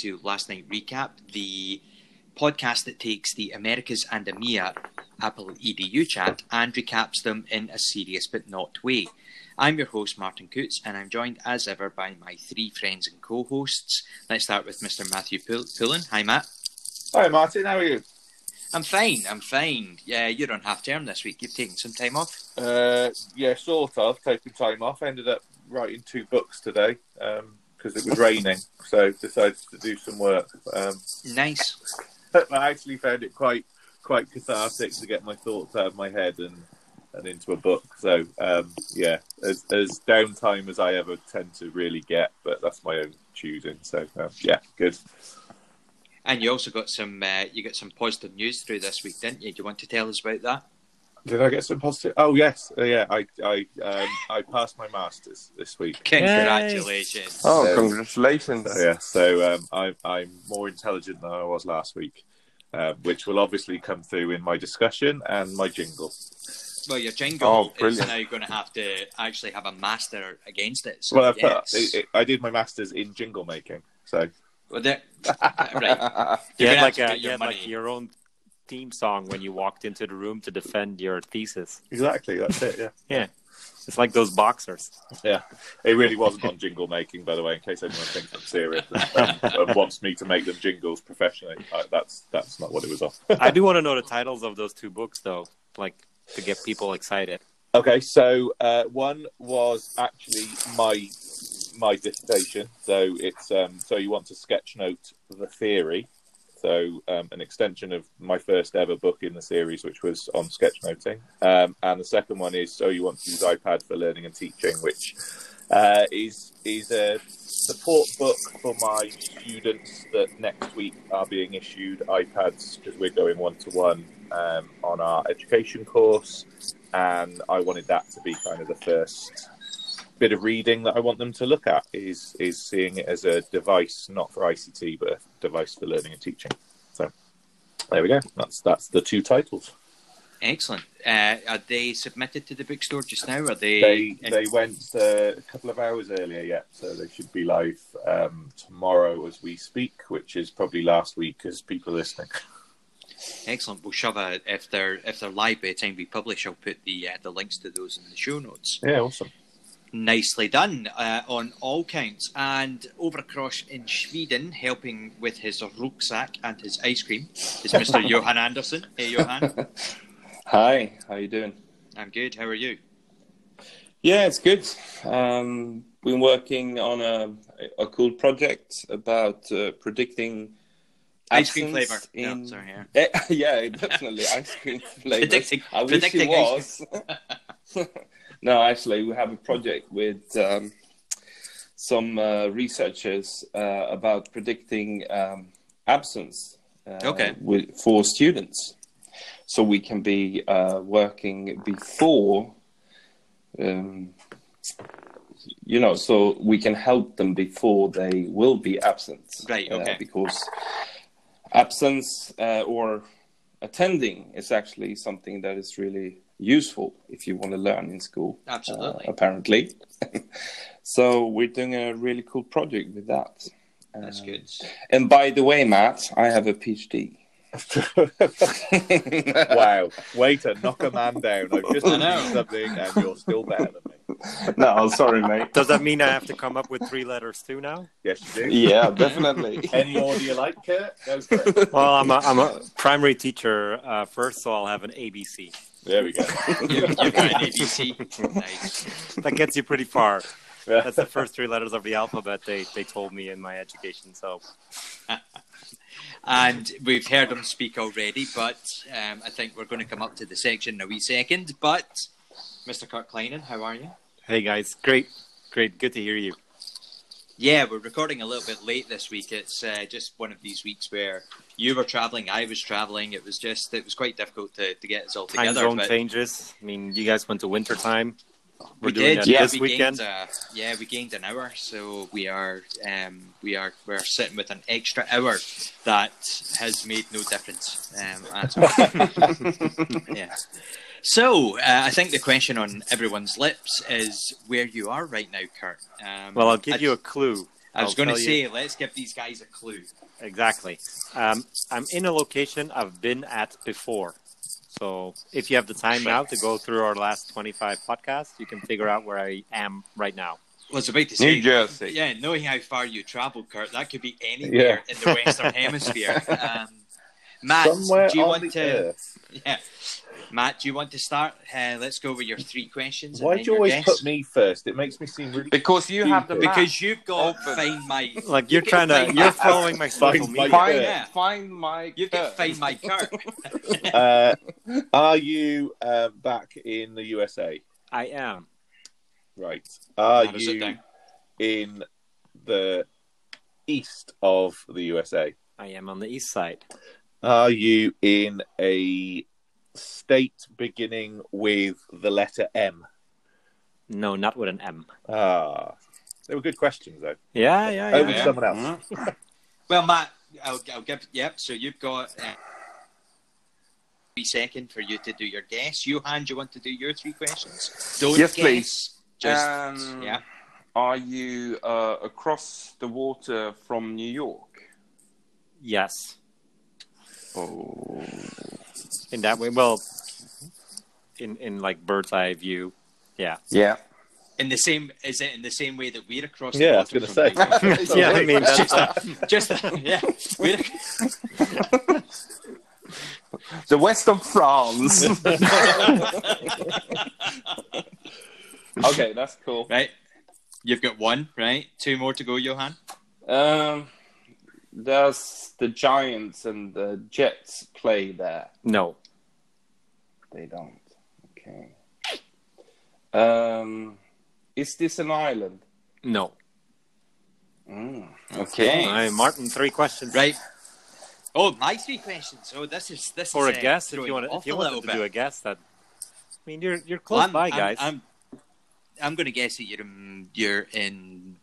To Last Night Recap, the podcast that takes the Americas and EMEA Apple EDU chat and recaps them in a serious but not way. I'm your host, Martin Coots, and I'm joined as ever by my three friends and co hosts. Let's start with Mr. Matthew Pullen. Hi, Matt. Hi, Martin. How are you? I'm fine. I'm fine. Yeah, you're on half term this week. You've taken some time off. Uh, yeah, sort of. Taking time off. Ended up writing two books today because it was raining, so decided to do some work. Um, nice. I actually found it quite quite cathartic to get my thoughts out of my head and and into a book. So um, yeah, as, as downtime as I ever tend to really get, but that's my own choosing. So um, yeah, good. And you also got some uh, you got some positive news through this week, didn't you? Do you want to tell us about that? Did I get some positive? Oh yes, uh, yeah. I I um, I passed my masters this week. Congratulations! Oh, so, congratulations! So, yeah, so um, I'm I'm more intelligent than I was last week, uh, which will obviously come through in my discussion and my jingle. Well, your jingle oh, is now going to have to actually have a master against it. So, well, I've yes. put, it, it, I did my masters in jingle making, so. Well, right. You had like a, you had like your own theme song when you walked into the room to defend your thesis. Exactly, that's it. Yeah. yeah. It's like those boxers. Yeah, it really wasn't on jingle making, by the way. In case anyone thinks I'm serious and, and wants me to make them jingles professionally, uh, that's that's not what it was on. I do want to know the titles of those two books, though, like to get people excited. Okay, so uh, one was actually my my dissertation. So it's um, so you want to sketch note the theory. So um, an extension of my first ever book in the series, which was on sketchnoting. Um, and the second one is so you want to use iPad for learning and teaching, which uh, is is a support book for my students that next week are being issued iPads because we're going one to one on our education course, and I wanted that to be kind of the first bit of reading that I want them to look at is is seeing it as a device not for ICT but a device for learning and teaching. So there we go. That's that's the two titles. Excellent. Uh, are they submitted to the bookstore just now? Are they? They, they went uh, a couple of hours earlier, yet, So they should be live um, tomorrow as we speak, which is probably last week as people are listening. Excellent. We'll shove a if they're if they're live by the time we publish, I'll put the uh, the links to those in the show notes. Yeah, awesome. Nicely done uh, on all counts. And over across in Sweden, helping with his rucksack and his ice cream, is Mr. Johan Anderson. Hey, Johan. Hi. How are you doing? I'm good. How are you? Yeah, it's good. Um, been working on a a cool project about uh, predicting ice cream flavor. In... No, sorry, yeah. yeah, definitely ice cream flavor. predicting, I wish predicting it was. No, actually, we have a project with um, some uh, researchers uh, about predicting um, absence uh, okay. with, for students. So we can be uh, working before, um, you know, so we can help them before they will be absent. Right, uh, okay. because absence uh, or attending is actually something that is really useful if you want to learn in school. Absolutely. Uh, apparently. so we're doing a really cool project with that. That's um, good. And by the way, Matt, I have a PhD. wow, way to knock a man down. I've just done something and you're still better than me. No, I'm sorry, mate. Does that mean I have to come up with three letters too now? Yes, you do. Yeah, definitely. Any more do you like, Kurt? It. Well, I'm a, I'm a primary teacher uh, first, so I'll have an ABC. There we go. you, have got an ABC. Nice. That gets you pretty far. That's the first three letters of the alphabet they, they told me in my education. So, and we've heard him speak already, but um, I think we're going to come up to the section in a wee second. But Mr. Kurt Klynen, how are you? Hey guys, great, great, good to hear you. Yeah, we're recording a little bit late this week. It's uh, just one of these weeks where you were traveling, I was traveling. It was just, it was quite difficult to, to get us all together. Time zone but... changes. I mean, you guys went to winter time. We're we did, yeah. This we weekend. Gained, uh, yeah, we gained an hour, so we are, um, we are, we're sitting with an extra hour that has made no difference um, at all. yeah. So, uh, I think the question on everyone's lips is where you are right now, Kurt. Um, well, I'll give I, you a clue. I was I'll going to say, you- let's give these guys a clue. Exactly. Um, I'm in a location I've been at before. So if you have the time now to go through our last 25 podcasts, you can figure out where I am right now. I was about to say, New Jersey. yeah, knowing how far you travel, Kurt, that could be anywhere in the Western Hemisphere. Um, Matt, Somewhere do you on want the to? earth. Yeah, Matt, do you want to start? Uh, let's go with your three questions. Why then do you always guess. put me first? It makes me seem really. Because you have the Because you've got Open. find my Like you're You trying to, you're following my social Find my- media. find, Yeah. find my. you've got Kurt. find my Kurt. Uh, are you uh, back in the USA? I am. Right. Are How does it you in the east of the USA? I am on the east side. Are you in a state beginning with the letter M? No, not with an M. Ah, they were good questions though. Yeah, yeah, Over yeah. to someone else. Well, Matt, I'll, I'll give. Yep. So you've got uh, three second for you to do your guess. Johan, do you want to do your three questions? Don't Yes, guess. please. Just Um, yeah. Are you uh, across the water from New York? Yes. Oh. In that way, well, in in like bird's eye view. Yeah. Yeah. In the same, is it in the same way that we're across? the Yeah, I was going to say. Yeah, I mean, that's, just yeah. We're, The west of France. okay, that's cool. right. You've got one, right? Two more to go, Johan. Um, does the Giants and the Jets play there? no. They don't. Okay. Um, is this an island? No. Mm, Okay. All right, Martin, three questions. Right. Oh, my three questions. Oh, this is this For is a uh, guess, if you want, if you a wanted to bit. do a guess, that. I mean, you're you're Well, close I'm, by, I'm- guys. I'm, I'm, going to guess that you're in, you're in.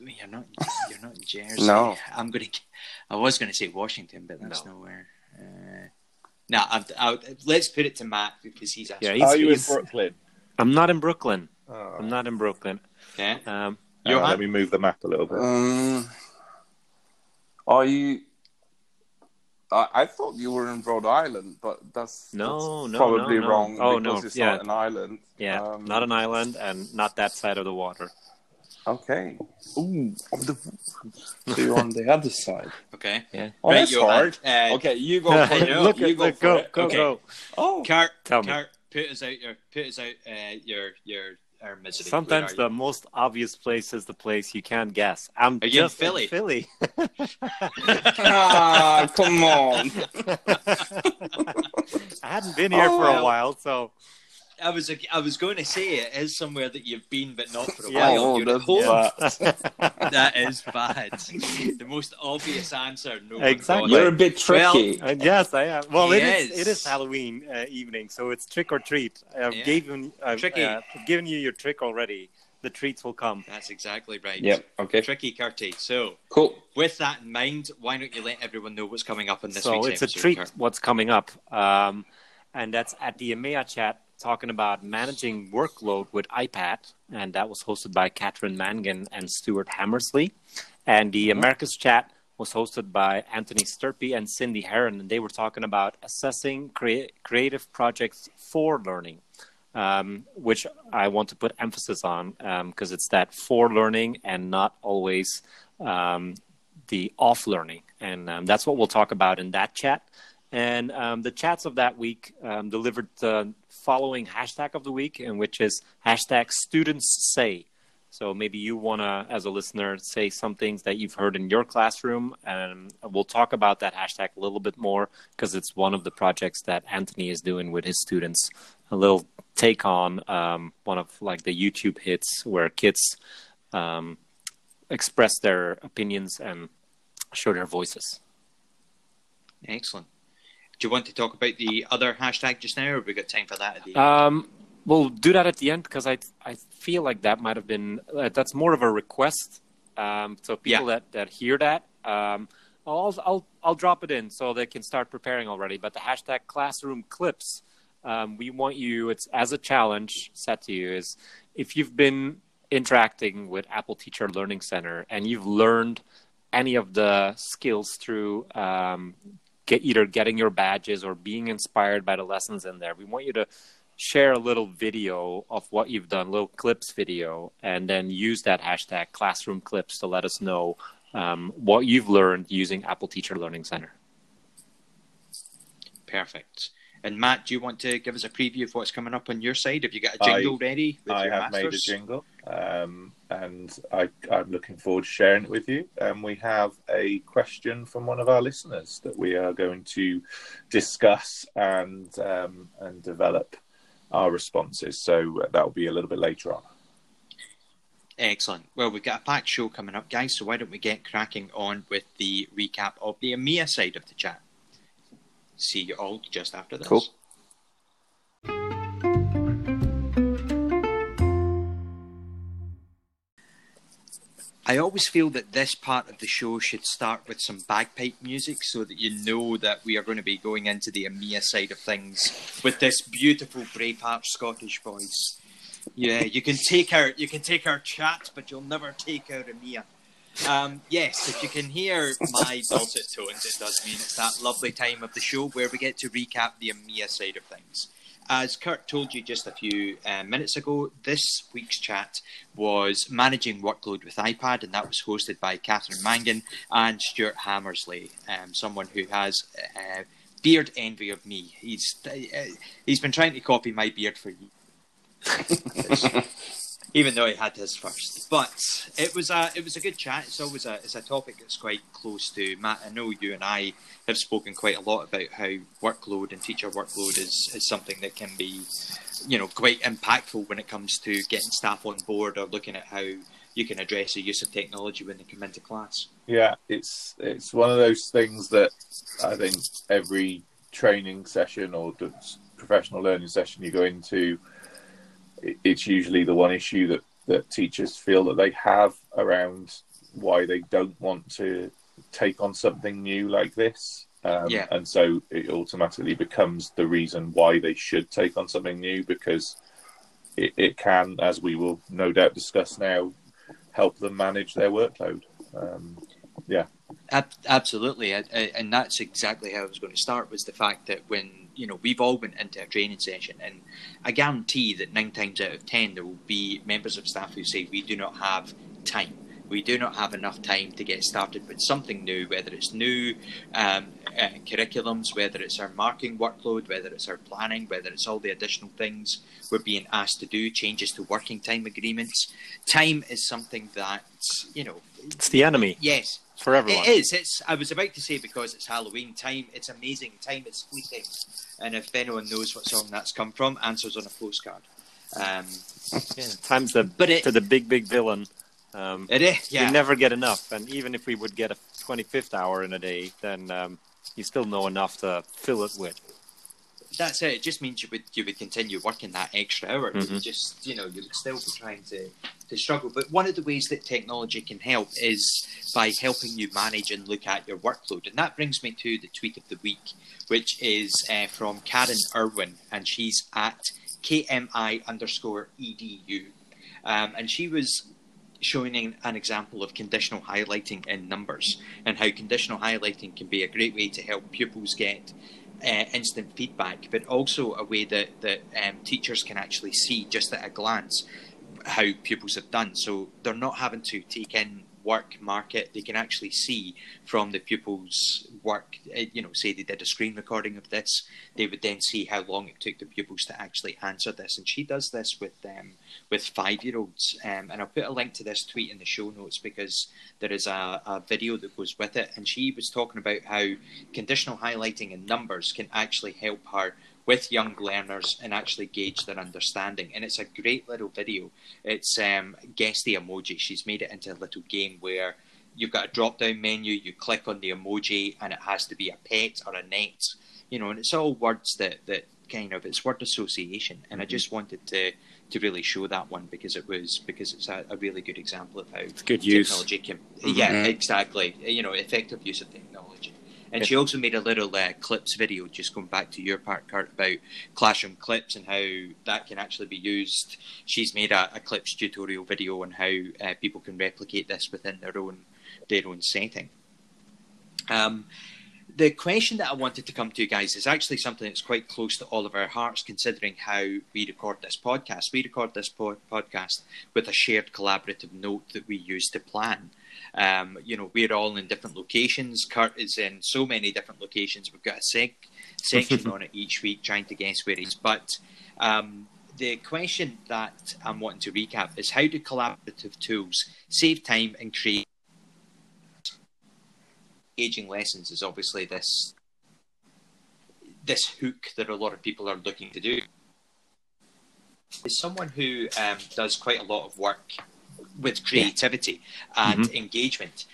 You're not. You're not in Jersey. No. I'm going to. I was going to say Washington, but that's No. nowhere. Uh, no, I'm, I'll, let's put it to Matt because he's Yeah, he's- Are you in Brooklyn? I'm not in Brooklyn. Oh. I'm not in Brooklyn. Okay. Um, Hang let me move the map a little bit. Um, are you? I, I thought you were in Rhode Island, but that's No, that's no, probably no, no. wrong Oh, because no, it's yeah. not an island. yeah, Um, not an island and not that side of the water. Okay. Ooh, on the, so you're on the other side. Okay. Oh, right, that's Johan. hard. Uh, Okay, you go for it. know. Look, you go look, go, it. go, Okay. go. Oh, Kurt, Tell me. Kurt, put us out your, put us out uh, your, your, our misery. Sometimes the are most obvious place is the place you can't guess. I'm Are you in just Philly? Philly. ah, come on. I hadn't been here for Oh. a while, so I was, I was going to say it is somewhere that you've been, but not for a Yeah. while. Oh, You're at that's home. bad. that is bad. the most obvious answer. No Exactly. You're a bit tricky. Uh, yes, I am. Well, it is. Yes. It is Halloween uh, evening, so it's trick or treat. I've Yeah. given I've, Tricky. uh, given you your trick already. The treats will come. That's exactly right. yep. Okay. Tricky, Curty. So, Cool. with that in mind, why don't you let everyone know what's coming up in this so week's it's a treat. Kurt? What's coming up? Um, and that's at the EMEA chat talking about managing workload with iPad, and that was hosted by Catherine Mangan and Stuart Hammersley. And the Americas chat was hosted by Anthony Sturpey and Cindy Heron, and they were talking about assessing crea- creative projects for learning. Um, which I want to put emphasis on because it's that for learning and not always um, the off learning. And um, that's what we'll talk about in that chat. And um, the chats of that week um, delivered the following hashtag of the week, and which is hashtag students say. So maybe you want to, as a listener, say some things that you've heard in your classroom, and we'll talk about that hashtag a little bit more because it's one of the projects that Anthony is doing with his students. A little take on um, one of like the YouTube hits where kids um, express their opinions and show their voices. Excellent. Do you want to talk about the other hashtag just now, or have we got time for that at the end? Um, we'll do that at the end because I I feel like that might have been uh, that's more of a request. Um, so people that, that hear that, um, I'll I'll I'll drop it in so they can start preparing already. But the hashtag classroom clips, um, we want you. It's as a challenge set to you is if you've been interacting with Apple Teacher Learning Center and you've learned any of the skills through um, get either getting your badges or being inspired by the lessons in there, we want you to share a little video of what you've done, little clips video, and then use that hashtag classroom clips to let us know um, what you've learned using Apple Teacher Learning Center. Perfect. And Matt, do you want to give us a preview of what's coming up on your side? Have you got a jingle I, ready? I have masters? made a jingle, um, and I, am looking forward to sharing it with you. And um, we have a question from one of our listeners that we are going to discuss and um, and develop our responses. So uh, that will be a little bit later on. Excellent. Well, we've got a packed show coming up, guys. So why don't we get cracking on with the recap of the EMEA side of the chat? See you all just after this. Cool. I always feel that this part of the show should start with some bagpipe music so that you know that we are going to be going into the EMEA side of things with this beautiful Braveheart Scottish voice. Yeah, you can take our you can take our chat, but you'll never take out EMEA. Um, yes, if you can hear my dulcet tones, it does mean it's that lovely time of the show where we get to recap the EMEA side of things. As Kurt told you just a few uh, minutes ago, this week's chat was managing workload with iPad, and that was hosted by Catherine Mangan and Stuart Hammersley, um, someone who has uh, beard envy of me. He's uh, he's been trying to copy my beard for years. even though he had his first. But it was a it was a good chat. It's always a it's a topic that's quite close to Matt. I know you and I have spoken quite a lot about how workload and teacher workload is is something that can be, you know, quite impactful when it comes to getting staff on board or looking at how you can address the use of technology when they come into class. Yeah, it's it's one of those things that I think every training session or professional learning session you go into it's usually the one issue that, that teachers feel that they have around why they don't want to take on something new like this. Um, yeah. And so it automatically becomes the reason why they should take on something new because it, it can, as we will no doubt discuss now, help them manage their workload. Um, yeah. Absolutely, and that's exactly how I was going to start. Was the fact that when you know we've all went into a training session, and I guarantee that nine times out of ten there will be members of staff who say we do not have time. We do not have enough time to get started with something new, whether it's new um, uh, curriculums, whether it's our marking workload, whether it's our planning, whether it's all the additional things we're being asked to do, changes to working time agreements. Time is something that you know. It's the enemy. Yes, for everyone. It is. It's. I was about to say because it's Halloween time. It's amazing. Time is fleeting, and if anyone knows what song that's come from, answers on a postcard. Um, yeah, time's the but it, to the big big villain. Um, it is. Yeah. You never get enough, and even if we would get a twenty fifth hour in a day, then um, you still know enough to fill it with that's it. It just means you would you would continue working that extra hour. Mm-hmm. just you know you would still be trying to to struggle. But one of the ways that technology can help is by helping you manage and look at your workload. And that brings me to the tweet of the week, which is uh, from Karen Irwin, and she's at KMI underscore edu, um, and she was showing an example of conditional highlighting in numbers and how conditional highlighting can be a great way to help pupils get uh, instant feedback, but also a way that that um, teachers can actually see just at a glance how pupils have done. So they're not having to take in work market, they can actually see from the pupils' work. Eh, you know, say they did a screen recording of this, they would then see how long it took the pupils to actually answer this. And she does this with them um, with five-year-olds. Um, and I'll put a link to this tweet in the show notes because there is a, a video that goes with it. And she was talking about how conditional highlighting in numbers can actually help her with young learners and actually gauge their understanding. And it's a great little video. It's um, guess the emoji. She's made it into a little game where you've got a drop down menu, you click on the emoji, and it has to be a pet or a net. You know, and it's all words that, that kind of it's word association. And I mm-hmm. just wanted to to really show that one because it was because it's a, a really good example of how good use. technology can. Mm-hmm. Yeah, exactly. You know, effective use of technology. And she also made a little uh, clips video, just going back to your part, Kurt, about Classroom Clips and how that can actually be used. She's made a, a clips tutorial video on how uh, people can replicate this within their own their own setting. Um, the question that I wanted to come to, you guys, is actually something that's quite close to all of our hearts, considering how we record this podcast. We record this po- podcast with a shared collaborative note that we use to plan. Um, you know, we're all in different locations. Kurt is in so many different locations. We've got a sec- section on it each week, trying to guess where he's. But um, the question that I'm wanting to recap is how do collaborative tools save time and create aging lessons is obviously this this hook that a lot of people are looking to do. Is someone who um, does quite a lot of work with creativity and Mhm. engagement.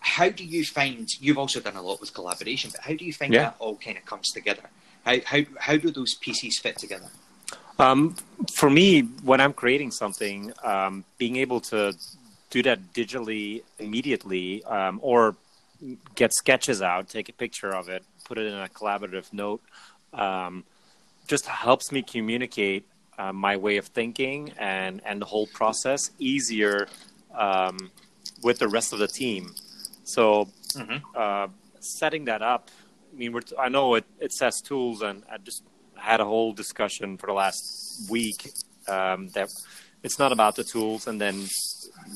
How do you find you've also done a lot with collaboration, but how do you find Yeah. that all kind of comes together? How how how do those pieces fit together? Um, for me, when I'm creating something, um, being able to do that digitally immediately, um, or get sketches out, take a picture of it, put it in a collaborative note, um, just helps me communicate uh, my way of thinking and and the whole process easier um, with the rest of the team. So Mhm. uh, setting that up. I mean, we're t- I know it, it says tools, and I just had a whole discussion for the last week um, that it's not about the tools, and then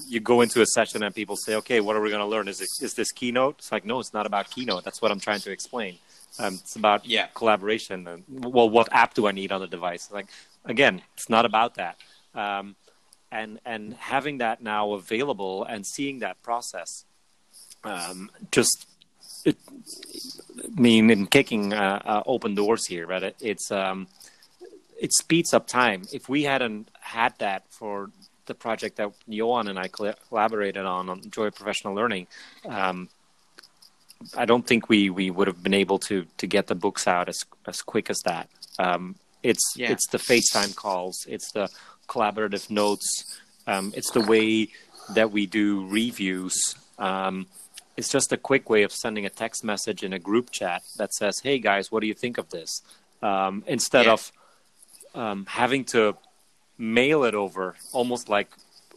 you go into a session and people say, "Okay, what are we going to learn? Is it, is this Keynote?" It's like, no, it's not about Keynote. That's what I'm trying to explain. Um, it's about Yeah. collaboration. And, well, what app do I need on the device? Like, again, it's not about that. Um, and and having that now available and seeing that process, um, just it, I mean, in kicking uh, uh, open doors here, but it, it's um, it speeds up time. If we hadn't had that for the project that Johan and I collaborated on on Joy of Professional Learning, um, I don't think we, we would have been able to to get the books out as as quick as that. Um, it's Yeah. it's the FaceTime calls, it's the collaborative notes, um, it's the way that we do reviews. Um, it's just a quick way of sending a text message in a group chat that says, "Hey guys, what do you think of this?" Um, instead Yeah. of um, having to mail it over, almost like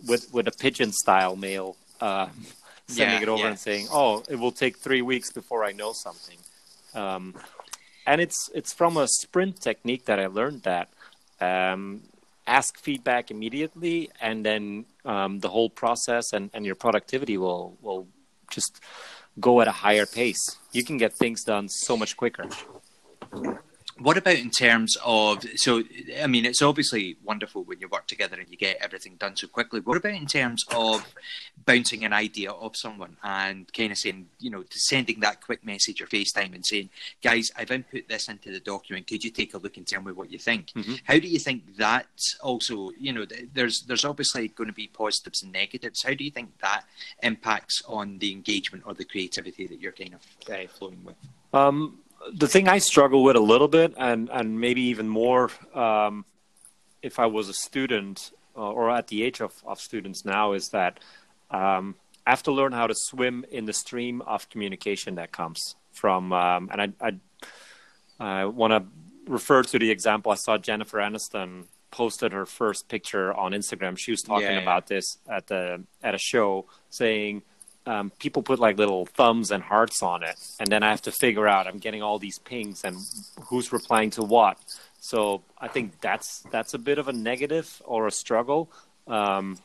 with with a pigeon style mail, uh, sending Yeah, it over and saying, "Oh, it will take three weeks before I know something." And it's it's from a sprint technique that I learned that um, ask feedback immediately, and then um, the whole process and, and your productivity will will just go at a higher pace. You can get things done so much quicker. What about in terms of so? I mean, it's obviously wonderful when you work together and you get everything done so quickly. What about in terms of bouncing an idea off someone and kind of saying, you know, sending that quick message or FaceTime and saying, "Guys, I've input this into the document. Could you take a look and tell me what you think?" Mhm. How do you think that also? You know, there's there's obviously going to be positives and negatives. How do you think that impacts on the engagement or the creativity that you're kind of uh, flowing with? Um, the thing I struggle with a little bit, and and maybe even more, um, if I was a student uh, or at the age of, of students now, is that um, I have to learn how to swim in the stream of communication that comes from. Um, and I I, I want to refer to the example I saw Jennifer Aniston posted her first picture on Instagram. She was talking Yeah, yeah. about this at the at a show, saying um, people put like little thumbs and hearts on it, and then I have to figure out I'm getting all these pings and who's replying to what. So I think that's that's a bit of a negative or a struggle. Um,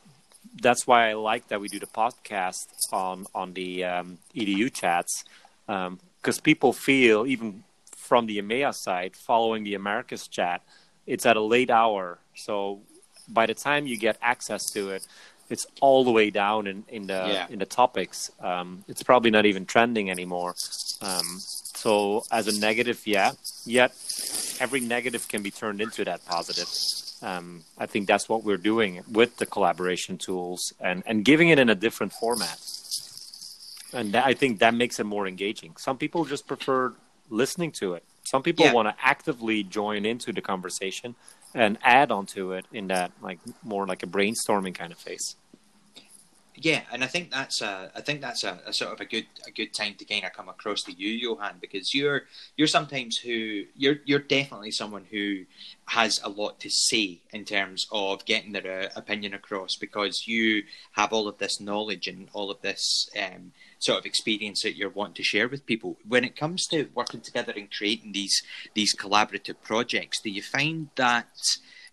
that's why I like that we do the podcast on on the um, edu chats because people feel even from the EMEA side following the Americas chat, it's at a late hour. So by the time you get access to it, it's all the way down in, in the Yeah. in the topics. Um, it's probably not even trending anymore. Um, so as a negative, yeah. Yet every negative can be turned into that positive. Um, I think that's what we're doing with the collaboration tools and, and giving it in a different format. And that, I think that makes it more engaging. Some people just prefer listening to it. Some people Yeah. want to actively join into the conversation and add onto it in that like more like a brainstorming kind of phase. Yeah, and I think that's a I think that's a, a, sort of a good a good time to kind of come across to you, Johan, because you're you're sometimes who you're you're definitely someone who has a lot to say in terms of getting their uh, opinion across because you have all of this knowledge and all of this um, sort of experience that you're wanting to share with people. When it comes to working together and creating these these collaborative projects, do you find that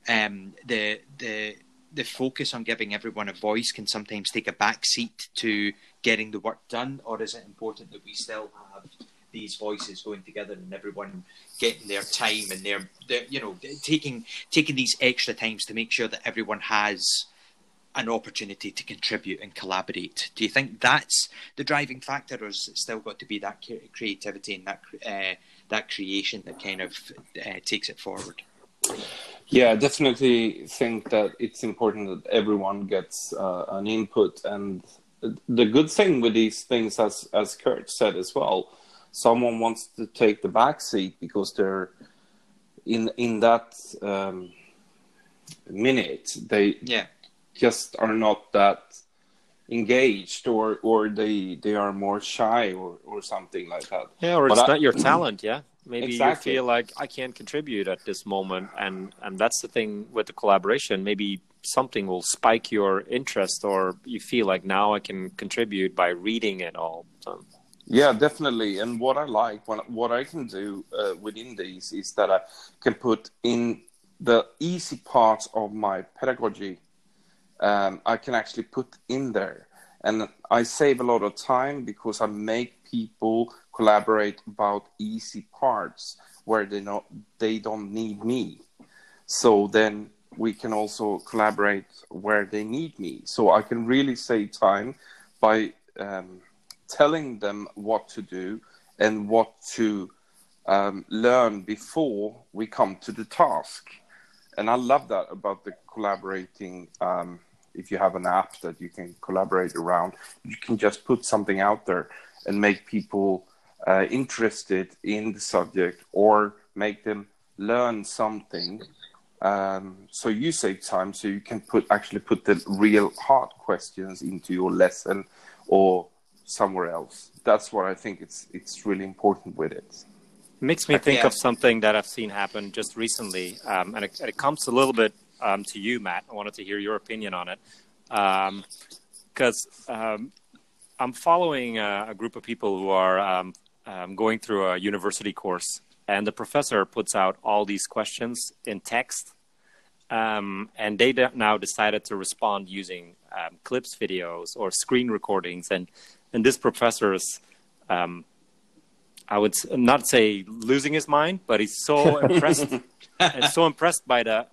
um, the the the focus on giving everyone a voice can sometimes take a back seat to getting the work done, or is it important that we still have these voices going together and everyone getting their time and their, their you know taking taking these extra times to make sure that everyone has an opportunity to contribute and collaborate. Do you think that's the driving factor, or has it still got to be that creativity and that uh, that creation that kind of uh, takes it forward? Yeah, definitely think that it's important that everyone gets uh, an input. And the good thing with these things, as as Kurt said as well, someone wants to take the back seat because they're in in that um, minute they yeah just are not that engaged or or they they are more shy or or something like that yeah or it's but not your talent yeah maybe exactly. you feel like I can't contribute at this moment, and and that's the thing with the collaboration. Maybe something will spike your interest, or you feel like now I can contribute by reading it all. So. Yeah, definitely. And what I like, what what I can do uh, within these is that I can put in the easy parts of my pedagogy. Um, I can actually put in there, and I save a lot of time because I make people collaborate about easy parts where they not they don't need me. So then we can also collaborate where they need me. So i can really save time by um, telling them what to do and what to um, learn before we come to the task. And i love that about the collaborating um, if you have an app that you can collaborate around you can just put something out there and make people uh, interested in the subject or make them learn something. Um, so you save time, so you can put actually put the real hard questions into your lesson or somewhere else. That's what I think it's it's really important with it. Makes me think yeah. of something that I've seen happen just recently, um, and, it, it, comes a little bit um, to you, Matt. I wanted to hear your opinion on it because um, um, I'm following a, a, group of people who are um, um, going through a university course, and the professor puts out all these questions in text. Um, and they now decided to respond using um, clips, videos, or screen recordings. And and this professor is, um, I would not say losing his mind, but he's so impressed and so impressed by the.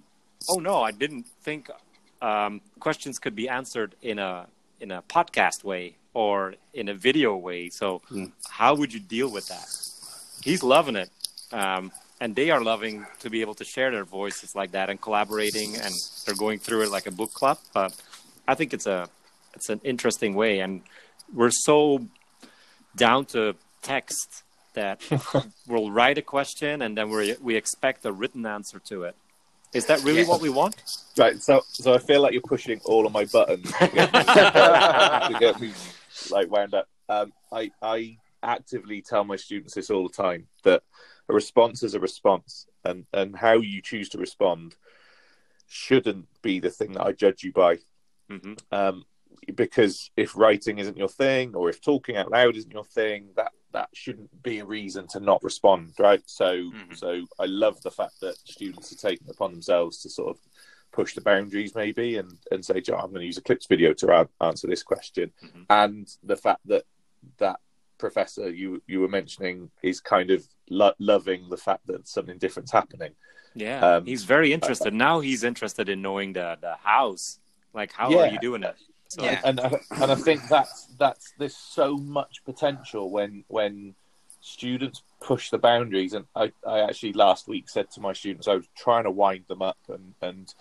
Oh no, I didn't think um, questions could be answered in a in a podcast way or in a video way. So, mm. how would you deal with that? He's loving it, um, and they are loving to be able to share their voices like that and collaborating, and they're going through it like a book club. But I think it's a it's an interesting way, and we're so down to text that we'll write a question and then we we expect a written answer to it. Is that really what we want? Right. So, so I feel like you're pushing all of my buttons to get me, to get me like wound up. Um, I I actively tell my students this all the time that a response is a response, and and how you choose to respond shouldn't be the thing that I judge you by. Mm-hmm. Um, because if writing isn't your thing, or if talking out loud isn't your thing, that that shouldn't be a reason to not respond, right? So, mm-hmm. so I love the fact that students are taking upon themselves to sort of push the boundaries maybe and and say, Joe, I'm going to use a clips video to answer this question, mm-hmm. and the fact that that professor you you were mentioning is kind of lo- loving the fact that something different's happening. Yeah, um, he's very interested uh, now. He's interested in knowing the the house, like how yeah. are you doing it? Yeah, and and I think that's that's there's so much potential when when students push the boundaries. And I, I actually last week said to my students I was trying to wind them up and and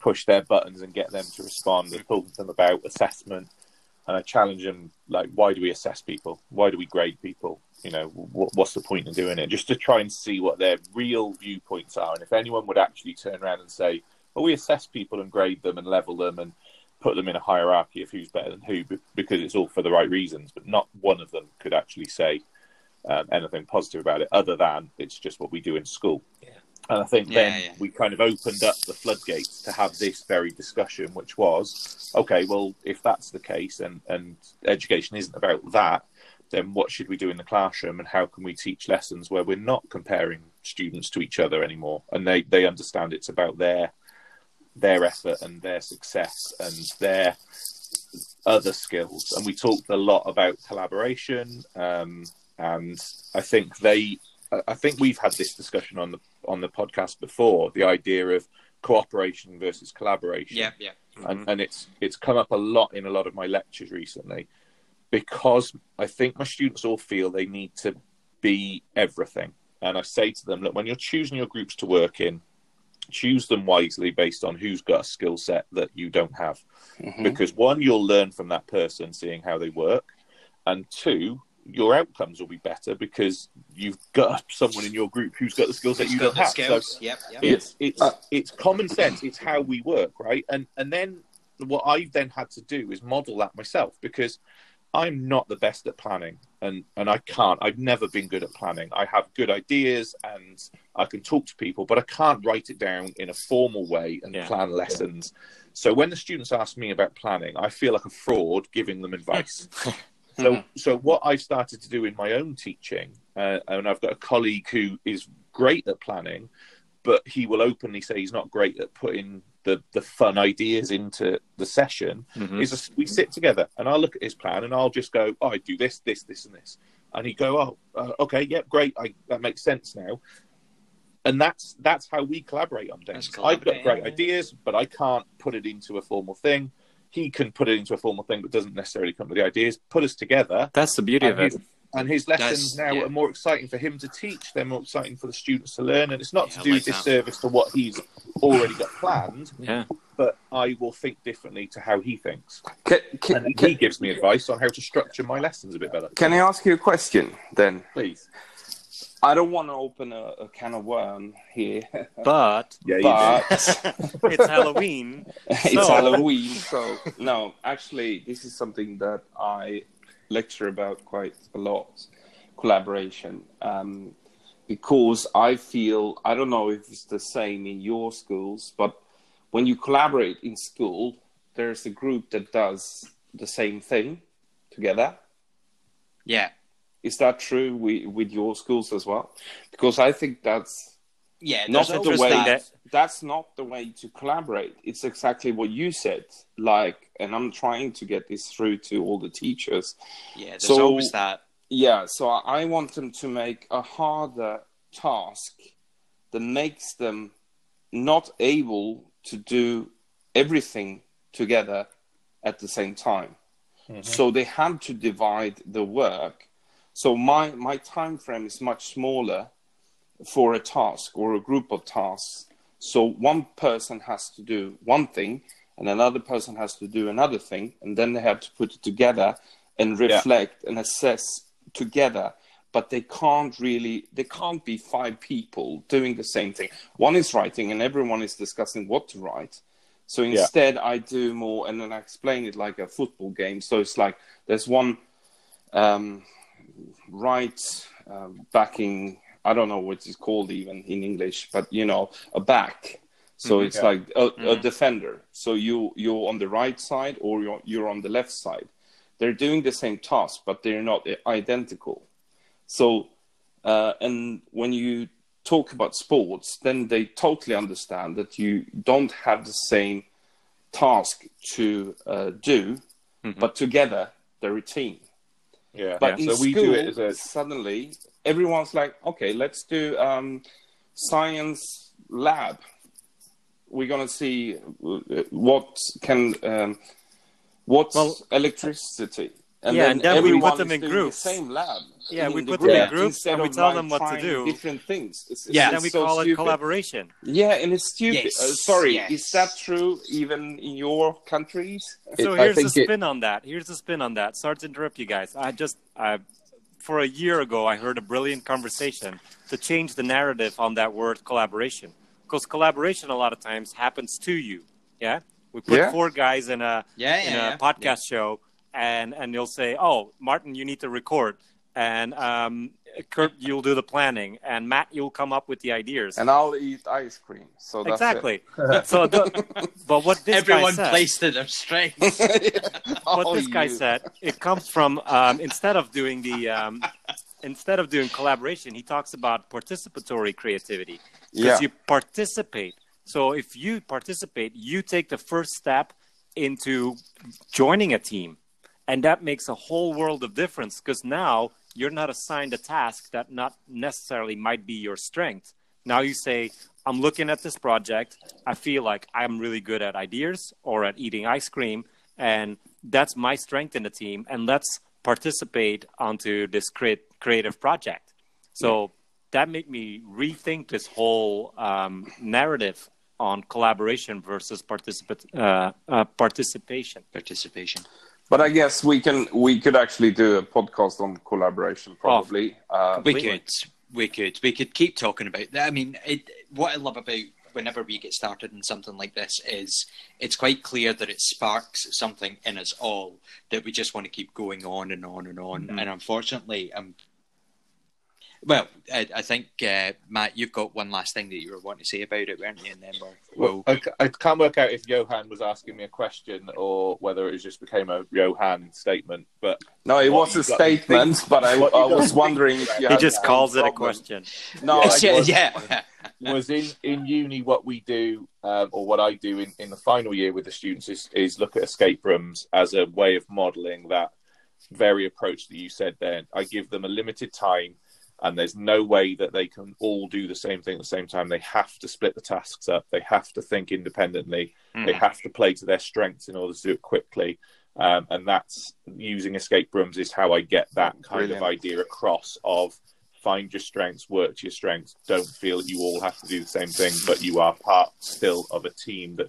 push their buttons and get them to respond and talk to them about assessment. And I challenge them like, why do we assess people? Why do we grade people? You know, what, what's the point in doing it? Just to try and see what their real viewpoints are. And if anyone would actually turn around and say, well, we assess people and grade them and level them and put them in a hierarchy of who's better than who because it's all for the right reasons, but not one of them could actually say um, anything positive about it other than it's just what we do in school. Yeah. And I think Yeah, then yeah. we kind of opened up the floodgates to have this very discussion, which was okay, well, if that's the case and, and education isn't about that, then what should we do in the classroom and how can we teach lessons where we're not comparing students to each other anymore and they, they understand it's about their their effort and their success and their other skills and we talked a lot about collaboration um, and I think they I- I think we've had this discussion on the on the podcast before the idea of cooperation versus collaboration Yeah, yeah. and, and it's it's come up a lot in a lot of my lectures recently because I think my students all feel they need to be everything. And I say to them, look, when you're choosing your groups to work in, choose them wisely based on who's got a skill set that you don't have. Mhm. Because one, you'll learn from that person seeing how they work, and two, your outcomes will be better because you've got someone in your group who's got the skill set Who's you don't the have. So? Yep, yep. it's it's it's common sense. It's how we work, right? And and then what I've then had to do is model that myself because I'm not the best at planning, and and I can't. I've never been good at planning. I have good ideas and I can talk to people, but I can't write it down in a formal way and Yeah. plan lessons. So when the students ask me about planning, I feel like a fraud giving them advice. So, so what I've started to do in my own teaching, uh, and I've got a colleague who is great at planning, but he will openly say he's not great at putting the, the fun ideas into the session. Mhm. Is a, we sit together and I'll look at his plan and I'll just go, oh, I do this, this, this, and this, and he go, oh, uh, okay, yep, great, I, that makes sense now. And that's that's how we collaborate on things. I've got great ideas, but I can't put it into a formal thing. He can put it into a formal thing, but doesn't necessarily come with the ideas. Put us together, That's the beauty of it. His, and his lessons That's- now yeah. are more exciting for him to teach. They're more exciting for the students to learn, and it's not Yeah, to do like that. disservice to what he's already got planned. Yeah. But I will think differently to how he thinks, Can, can, and he can, gives me advice on how to structure my lessons a bit better. can I ask you a question then? Please, I don't want to open a, a can of worm here, But yeah, but it's Halloween. it's So- Halloween. So no, actually, this is something that I lecture about quite a lot. Collaboration, um, because I feel I don't know if it's the same in your schools, but when you collaborate in school, there's a group that does the same thing together. Yeah, Is that true with, with your schools as well? Because I think that's yeah. not the always way that. that- that's not the way to collaborate it's exactly what you said like and i'm trying to get this through to all the teachers Yeah, there's So- always that. yeah so i want them to make a harder task that makes them not able to do everything together at the same time mm-hmm. so they had to divide the work so my my time frame is much smaller for a task or a group of tasks. So one person has to do one thing and another person has to do another thing and then they have to put it together and reflect and assess together. But they can't really they can't be five people doing the same thing. One is writing and everyone is discussing what to write. So instead i do more and then i explain it like a football game. So it's like there's one um, right um, backing i don't know what it's called even in english but you know a back so Mhm. it's like a, a Mhm. defender so you you're on the right side or you're, you're on the left side they're doing the same task but they're not identical so uh, and when you talk about sports then they totally understand that you don't have the same task to uh, do Mhm. but together they're a team yeah. but in so we school, do it as a suddenly everyone's like, okay, let's do um, science lab. We're gonna see uh, what can um, what's Well- electricity. Yeah, and then we put everyone them in groups. The same lab. Yeah, we the put them in groups and we tell like, them what to do. Different things. It's, it's, Yeah. Then we so call it collaboration. Yeah, and it's stupid. Yes, Uh, sorry, yes. is that true even in your countries? So I here's the think it- spin on that. Here's the spin on that. Sorry to interrupt you guys. I just, I, for a year ago, I heard a brilliant conversation to change the narrative on that word collaboration. Because collaboration a lot of times happens to you. Yeah. We put Yeah. four guys in a Yeah, in yeah, a yeah. podcast show, and and you'll say, "Oh, Martin, you need to record," and um, Kurt, you'll do the planning, and Matt, you'll come up with the ideas. And I'll eat ice cream. So that's exactly. so, the, but what this Everyone guy said, plays to their strengths. what this guy you. said, it comes from um, instead of doing the um, instead of doing collaboration, he talks about participatory creativity because Yeah. you participate. So if you participate, you take the first step into joining a team, and that makes a whole world of difference because now you're not assigned a task that not necessarily might be your strength. Now you say, I'm looking at this project. I feel like I'm really good at ideas or at eating ice cream, and that's my strength in the team. And let's participate onto this create, creative project. So that made me rethink this whole um, narrative on collaboration versus participate, uh, uh, participation. Participation. But I guess we can we could actually do a podcast on collaboration probably. uh, We could, we could, we could keep talking about that. I mean, it, what I love about whenever we get started in something like this is it's quite clear that it sparks something in us all that we just want to keep going on and on and on. Mhm. And unfortunately, um, well, I, I think uh, Matt, you've got one last thing that you were wanting to say about it, weren't you? And then we'll, Well, we'll I, c- I can't work out if Johan was asking me a question or whether it just became a Johan statement. But no, it was you a statement, think- but I, I was wondering if you. He had just calls it a question. No, Yes, I yeah, was- yeah. was in, in uni what we do um, or what I do in, in the final year with the students is, is look at escape rooms as a way of modelling that very approach that you said there. I give them a limited time and there's no way that they can all do the same thing at the same time. They have to split the tasks up. They have to think independently. They Mhm. have to play to their strengths in order to do it quickly. Um, and that's using escape rooms is how I get that kind of idea across of find your strengths, work to your strengths. Don't feel that you all have to do the same thing, but you are part still of a team that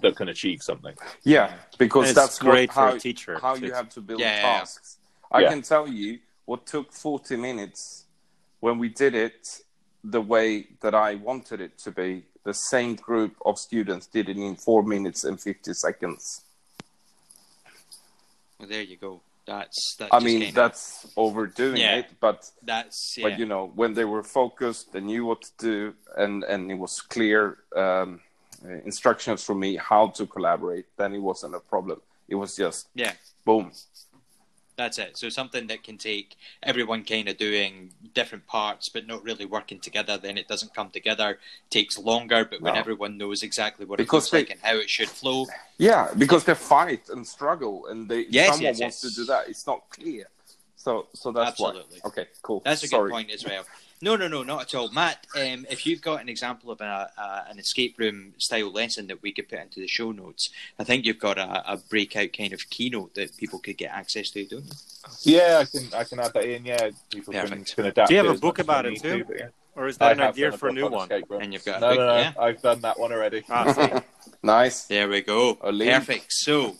that can achieve something. Yeah, because It's that's great what, for how, a teacher. how you have to build Yeah, yeah, yeah. tasks. I Yeah. can tell you what took 40 minutes when we did it the way that I wanted it to be. The same group of students did it in four minutes and 50 seconds. Well, there you go. That's that's. I mean, that's overdoing Yeah. it, but that's yeah. but you know when they were focused, they knew what to do, and and it was clear um, instructions from me how to collaborate. Then it wasn't a problem. It was just yeah. boom. That's it. So something that can take everyone kind of doing different parts, but not really working together. Then it doesn't come together. Takes longer, but when No. everyone knows exactly what Because it looks they- like and how it should flow, Yeah, because they fight and struggle, and they Yes, someone yes, wants yes. to do that. It's not clear. So so that's Absolutely. why. Okay, cool. that's a Sorry. good point as well. No, no, no, not at all, Matt. Um, if you've got an example of a, a, an escape room style lesson that we could put into the show notes, I think you've got a, a breakout kind of keynote that people could get access to, don't you? Yeah, I can I can add that in. Yeah, people can, can adapt. Do you have it a book about it too? to, yeah. Or is I that an have idea for a new on one? And you've got a no, book, no, no, yeah? I've done that one already. Ah. Nice. There we go. Perfect. So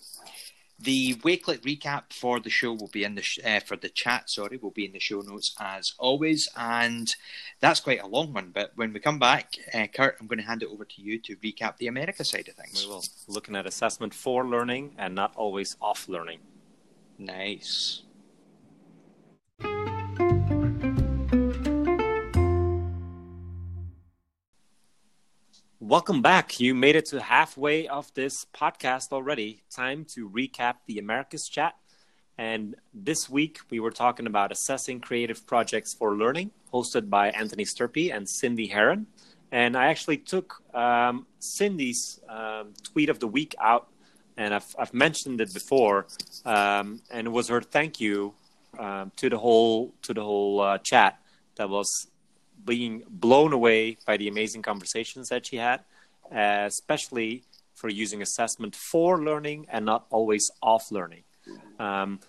the Wakelet recap for the show will be in the sh- uh, for the chat. Sorry, will be in the show notes as always, and that's quite a long one. But when we come back, uh, Kurt, I'm going to hand it over to you to recap the America side of things. We will. Looking at assessment for learning and not always off learning. Nice. Welcome back. You made it to halfway of this podcast already. Time to recap the Americas chat. And this week we were talking about assessing creative projects for learning, hosted by Anthony Sturpey and Cindy Heron. And I actually took um, Cindy's um, tweet of the week out, and I've, I've mentioned it before, um, and it was her thank you um, to the whole to the whole uh, chat that was being blown away by the amazing conversations that she had, uh, especially for using assessment for learning and not always off learning. Um,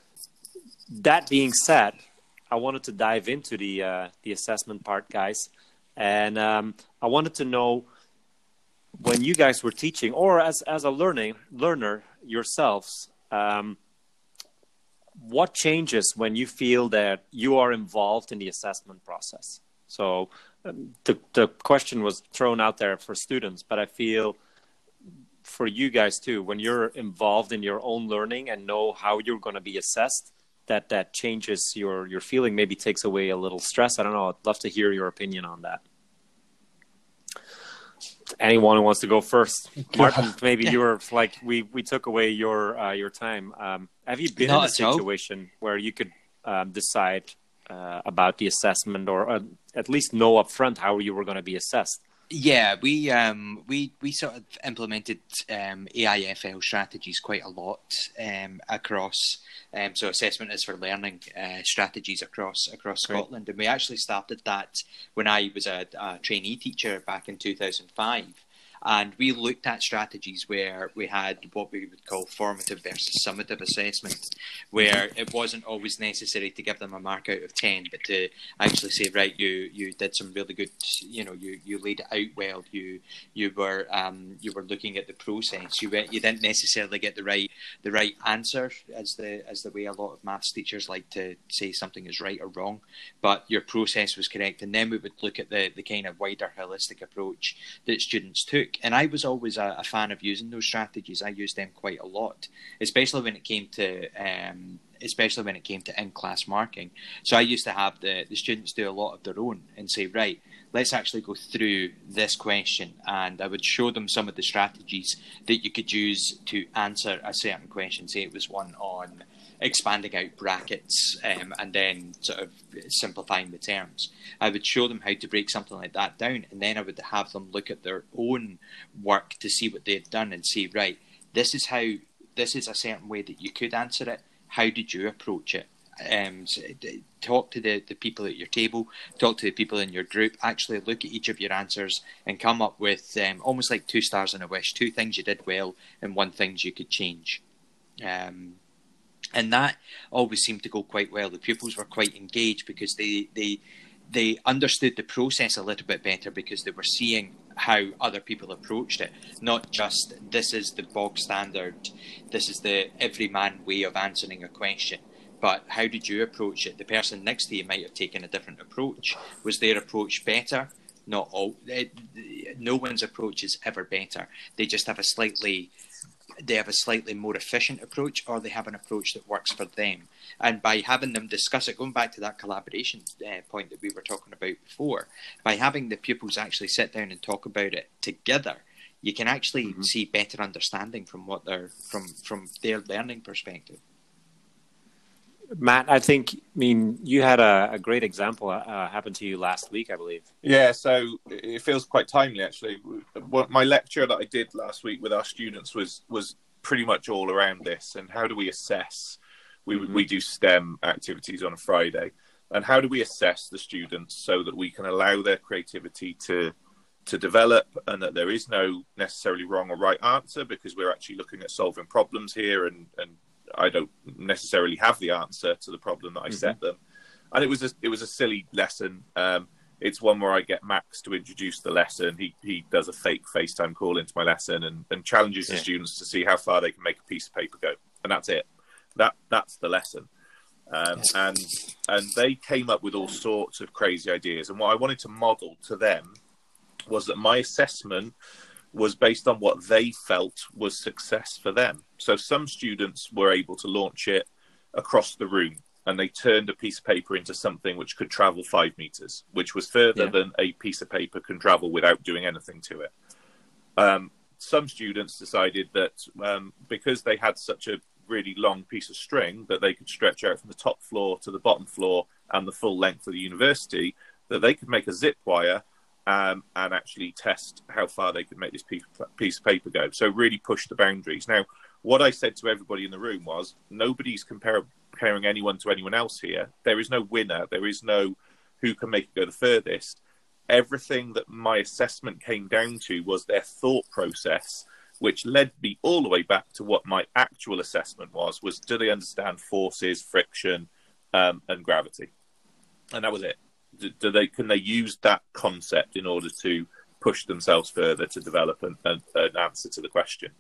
that being said, I wanted to dive into the uh, the assessment part, guys, and um, I wanted to know when you guys were teaching, or as as a learning learner yourselves. Um, what changes when you feel that you are involved in the assessment process? So um, the the question was thrown out there for students, but I feel for you guys too when you're involved in your own learning and know how you're going to be assessed that that changes your your feeling maybe takes away a little stress. I don't know. I'd love to hear your opinion on that. Anyone who wants to go first? Martin maybe you were like we we took away your uh, your time. Um, have you been Not in a at situation where you could um, decide uh, about the assessment or uh, at least know upfront how you were going to be assessed Yeah, we um, we we sort of implemented um, AIFL strategies quite a lot um, across. Um, so assessment is for learning uh, strategies across across Great. Scotland, and we actually started that when I was a, a trainee teacher back in two thousand five. And we looked at strategies where we had what we would call formative versus summative assessment, where it wasn't always necessary to give them a mark out of ten, but to actually say, right, you you did some really good, you know, you, you laid it out well. You you were um, you were looking at the process. You went, you didn't necessarily get the right the right answer as the as the way a lot of maths teachers like to say something is right or wrong, but your process was correct. And then we would look at the the kind of wider holistic approach that students took. And I was always a, a fan of using those strategies. I used them quite a lot, especially when it came to um, especially when it came to in class marking. So I used to have the, the students do a lot of their own and say, right, let's actually go through this question. And I would show them some of the strategies that you could use to answer a certain question. Say it was one on expanding out brackets um, and then sort of simplifying the terms. I would show them how to break something like that down, and then I would have them look at their own work to see what they had done and see, right, this is how this is a certain way that you could answer it. How did you approach it? Um, talk to the, the people at your table, talk to the people in your group, actually look at each of your answers and come up with um, almost like two stars and a wish, two things you did well and one things you could change. Um, and that always seemed to go quite well. The pupils were quite engaged because they they they understood the process a little bit better because they were seeing how other people approached it, not just this is the bog standard, this is the everyman way of answering a question. But how did you approach it? The person next to you might have taken a different approach. Was their approach better? Not all. It, no one's approach is ever better. They just have a slightly they have a slightly more efficient approach or they have an approach that works for them. And by having them discuss it, going back to that collaboration uh, point that we were talking about before, by having the pupils actually sit down and talk about it together, you can actually Mhm. see better understanding from what they're from from their learning perspective. Matt, I think, I mean, you had a, a great example uh, happen to you last week, I believe. Yeah, so it feels quite timely actually. What my lecture that I did last week with our students was was pretty much all around this and how do we assess? We Mhm. we do STEM activities on a Friday, and how do we assess the students so that we can allow their creativity to to develop and that there is no necessarily wrong or right answer because we're actually looking at solving problems here and and I don't necessarily have the answer to the problem that I set them. And it was a, it was a silly lesson. Um, it's one where I get Max to introduce the lesson. He he does a fake FaceTime call into my lesson and, and challenges the students to see how far they can make a piece of paper go. And that's it. That that's the lesson. Um, and and they came up with all sorts of crazy ideas. And what I wanted to model to them was that my assessment was based on what they felt was success for them. So some students were able to launch it across the room and they turned a piece of paper into something which could travel five meters, which was further Yeah. than a piece of paper can travel without doing anything to it. Um, some students decided that um, because they had such a really long piece of string that they could stretch out from the top floor to the bottom floor and the full length of the university, that they could make a zip wire um, and actually test how far they could make this piece, of paper go. So really push the boundaries. Now, what I said to everybody in the room was nobody's compar- comparing anyone to anyone else here. There is no winner. There is no who can make it go the furthest. Everything that my assessment came down to was their thought process, which led me all the way back to what my actual assessment was: was do they understand forces, friction, um, and gravity? And that was it. Do, do they can they use that concept in order to push themselves further to develop an, an, an answer to the question?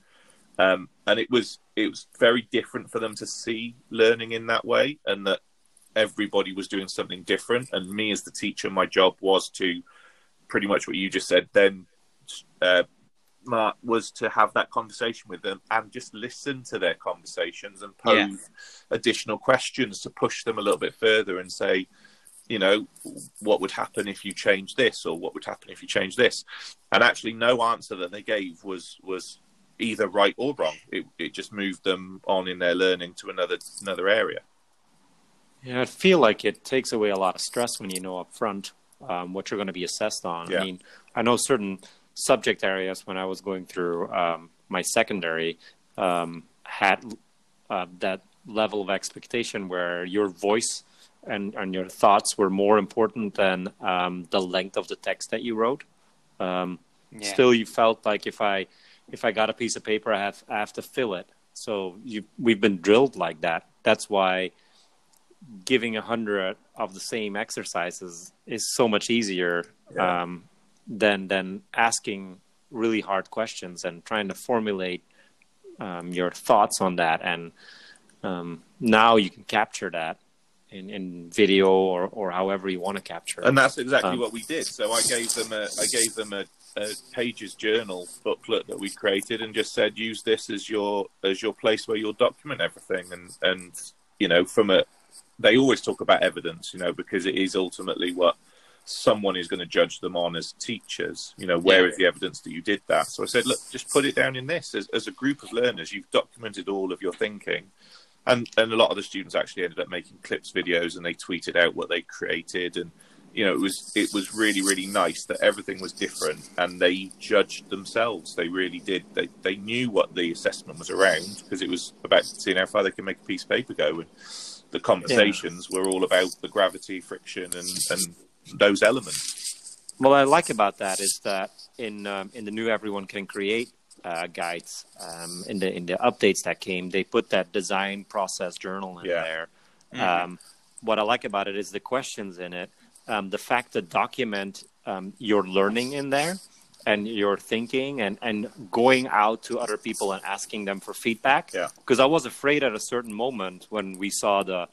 Um, and it was it was very different for them to see learning in that way, and that everybody was doing something different. And me as the teacher, my job was to pretty much what you just said. Then uh, Mark, was to have that conversation with them and just listen to their conversations and pose Yeah. additional questions to push them a little bit further and say, you know, what would happen if you change this, or what would happen if you change this? And actually, no answer that they gave was was either right or wrong. It it just moved them on in their learning to another another area. Yeah, I feel like it takes away a lot of stress when you know up front um, what you're going to be assessed on. Yeah. I mean, I know certain subject areas when I was going through um, my secondary um, had uh, that level of expectation where your voice and, and your thoughts were more important than um, the length of the text that you wrote. Um, Yeah. Still, you felt like if I if I got a piece of paper, I have I have to fill it. So you we've been drilled like that. That's why giving a hundred of the same exercises is so much easier Yeah. um, than than asking really hard questions and trying to formulate um, your thoughts on that. And um, now you can capture that in, in video or, or however you want to capture it. And that's exactly Um, what we did. So I gave them a I gave them a, a pages journal booklet that we created and just said use this as your as your place where you'll document everything and and you know from a they always talk about evidence you know because it is ultimately what someone is going to judge them on as teachers you know where is Yeah. the evidence that you did that so i said look just put it down in this as, as a group of learners you've documented all of your thinking and and a lot of the students actually ended up making clips videos and they tweeted out what they created. And you know it was it was really really nice that everything was different and they judged themselves. They really did. They they knew what the assessment was around because it was about seeing how far they can make a piece of paper go. And the conversations were all about the gravity friction and and those elements. What I like about that is that in um, in the new Everyone Can Create uh, guides, um, in the in the updates that came, they put that design process journal in Yeah. there. Mhm. Um, what I like about it is the questions in it, um, the fact to document um, your learning in there and your thinking and, and going out to other people and asking them for feedback. Yeah. Because I was afraid at a certain moment when we saw the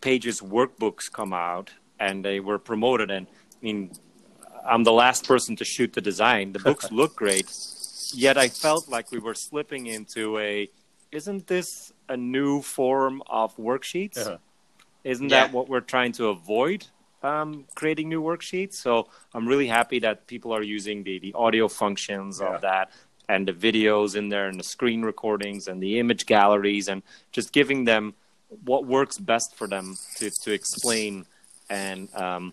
pages workbooks come out and they were promoted and I mean I'm the last person to shoot the design. The books look great, yet I felt like we were slipping into a isn't this a new form of worksheets? Uh-huh. Isn't Yeah. that what we're trying to avoid? Um, creating new worksheets. So I'm really happy that people are using the, the audio functions Yeah. of that and the videos in there and the screen recordings and the image galleries and just giving them what works best for them to, to explain and um,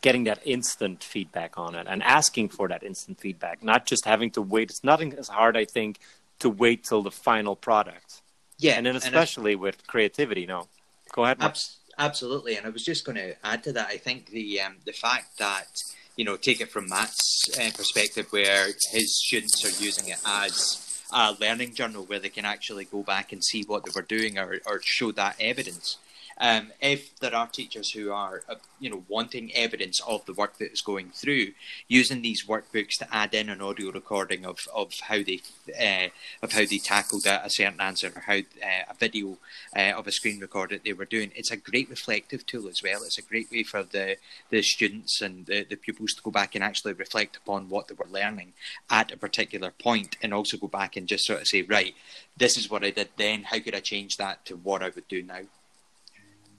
getting that instant feedback on it and asking for that instant feedback, not just having to wait. It's nothing as hard, I think, to wait till the final product. Yeah, and then I- especially with creativity, no. Go ahead. Abs- absolutely, and I was just going to add to that. I think the um, the fact that you know, take it from Matt's uh, perspective, where his students are using it as a learning journal, where they can actually go back and see what they were doing or, or show that evidence. Um, if there are teachers who are, uh, you know, wanting evidence of the work that is going through, using these workbooks to add in an audio recording of, of how they uh, of how they tackled a, a certain answer or how uh, a video uh, of a screen record that they were doing, it's a great reflective tool as well. It's a great way for the, the students and the, the pupils to go back and actually reflect upon what they were learning at a particular point and also go back and just sort of say, right, this is what I did then. How could I change that to what I would do now?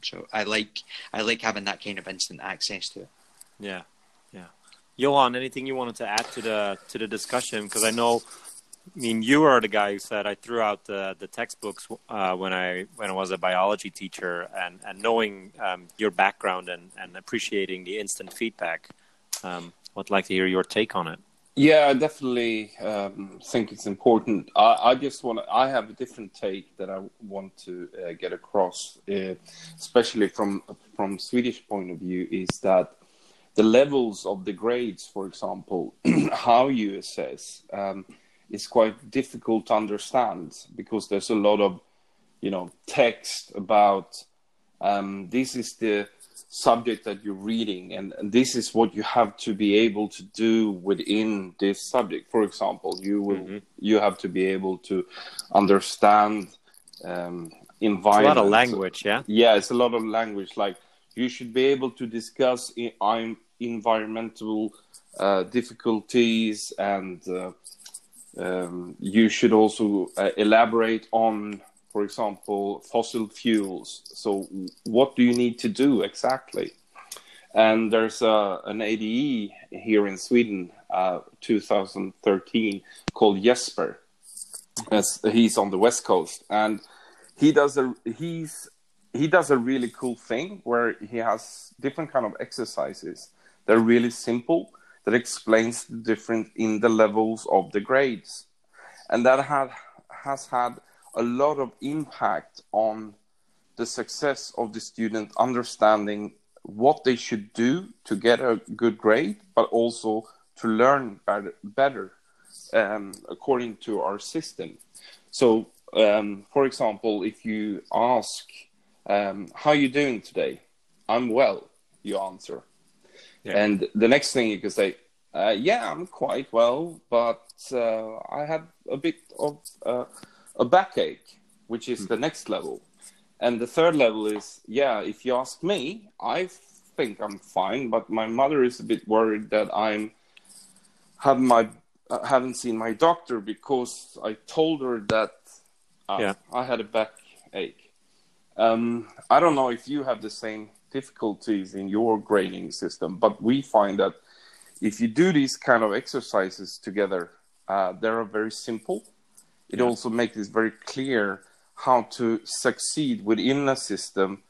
So I like I like having that kind of instant access to it. Yeah, yeah. Johan, anything you wanted to add to the to the discussion? Because I know, I mean, you are the guy who said I threw out the the textbooks uh, when I when I was a biology teacher, and and knowing um, your background and and appreciating the instant feedback, um, I'd like to hear your take on it. Yeah, I definitely um, think it's important. I, I just want to, I have a different take that I want to uh, get across, uh, especially from from Swedish point of view, is that the levels of the grades, for example, how you assess, um, is quite difficult to understand because there's a lot of, you know, text about um, this is the subject that you're reading and, and this is what you have to be able to do within this subject for example you will Mhm. you have to be able to understand um, It's a lot of language, yeah. yeah it's a lot of language like you should be able to discuss environmental uh, difficulties and uh, um, you should also uh, elaborate on, for example, fossil fuels. So, what do you need to do exactly? And there's a, an ADE here in Sweden, uh, 2013, called Jesper. As he's on the west coast, and he does a he's he does a really cool thing where he has different kind of exercises. They're really simple that explains the difference in the levels of the grades, and that had has had a lot of impact on the success of the student understanding what they should do to get a good grade, but also to learn better, better um, according to our system. So, um, for example, if you ask, um, "How are you doing today?" "I'm well," you answer, yeah. and the next thing you can say, uh, "Yeah, I'm quite well, but uh, I had a bit of uh, a backache," which is mm. the next level. And the third level is, yeah, if you ask me, I think I'm fine, but my mother is a bit worried that I'm have my uh, haven't seen my doctor because I told her that uh, yeah. I had a backache. Um, I don't know if you have the same difficulties in your grading system, but we find that if you do these kind of exercises together, uh, they are very simple. It yeah. also makes it very clear how to succeed within a system.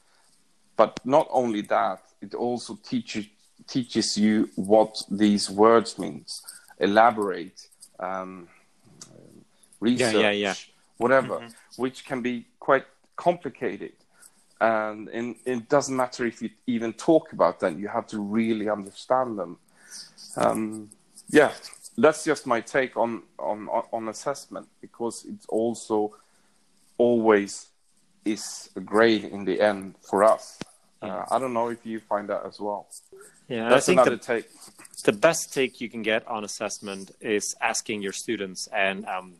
But not only that, it also teaches teaches you what these words means, elaborate, um, research, yeah, yeah, yeah. whatever, mm-hmm. which can be quite complicated. And, and it doesn't matter if you even talk about them; you have to really understand them. Um, yeah, that's just my take on, on on assessment because it's also always is a grade in the end for us. Uh, I don't know if you find that as well. Yeah, that's I think another the, take. The best take you can get on assessment is asking your students. And um,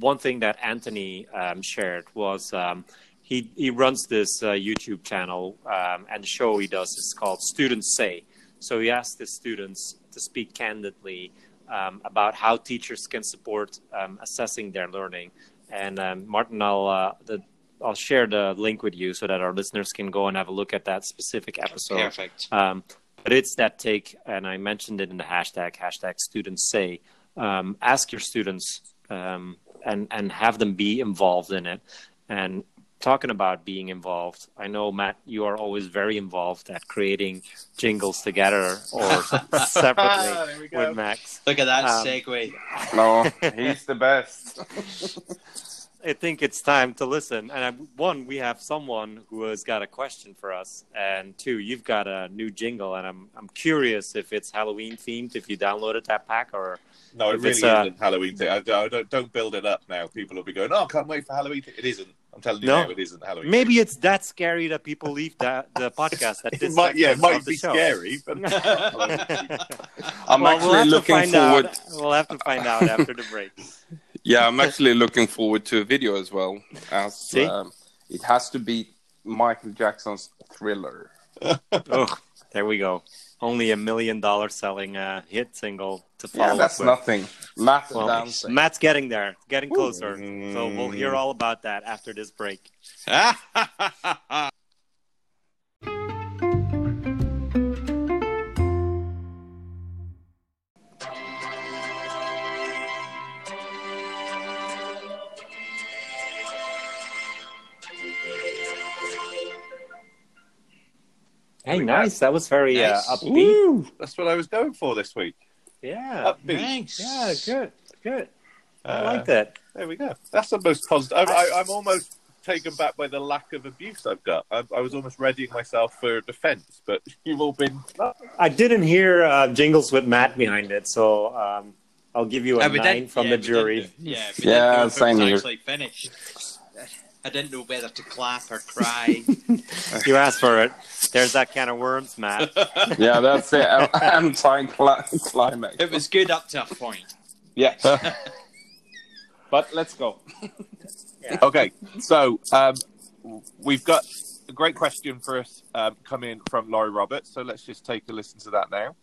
one thing that Anthony um, shared was um, he he runs this uh, YouTube channel, um, and the show he does is called Students Say. So he asked his students to speak candidly um, about how teachers can support um, assessing their learning and um, Martin, I'll uh, the, I'll share the link with you so that our listeners can go and have a look at that specific episode. Perfect. Um, but it's that take, and I mentioned it in the hashtag hashtag students say. Um, ask your students um, and and have them be involved in it. And talking about being involved, I know Matt, you are always very involved at creating jingles together or separately with Max. Look at that um, segue. No, he's the best. I think it's time to listen. And I, one, we have someone who has got a question for us, and two, you've got a new jingle, and I'm I'm curious if it's Halloween themed, if you downloaded that pack, or no, it really isn't Halloween. Thing. I, I, don't don't build it up now. People will be going, "Oh, I can't wait for Halloween." It isn't. I'm telling you no? now, it isn't Halloween. Maybe it's that scary that people leave the the podcast. At this might, yeah, it might be scary, but I'm well, actually we'll looking forward. Out. We'll have to find out after the break. Yeah, I'm actually looking forward to a video as well. As See? Um, it has to be Michael Jackson's Thriller. oh, there we go. Only a million dollar selling uh, hit single to follow. Yeah, that's nothing. Matt well, Matt's getting there, getting closer. Ooh. So we'll hear all about that after this break. Hey, nice. That was very uh, nice. uh, upbeat. Woo! That's what I was going for this week. Yeah. Upbeat. Nice. Yeah, good. Good. I uh, like that. There we go. That's the most positive. I, am almost taken back by the lack of abuse I've got. I, I, was almost readying myself for defense, but you've all been. I didn't hear uh, jingles with Matt behind it, so um, I'll give you a nine from yeah, the jury. Yeah, yeah, same here. Actually finished. I didn't know whether to clap or cry. you asked for it. There's that can of worms, Matt. yeah, that's it. I'm trying to climax. It was good up to a point. Yeah. but let's go. Yeah. Okay, so um, we've got a great question for us um, coming from Laurie Roberts. So let's just take a listen to that now.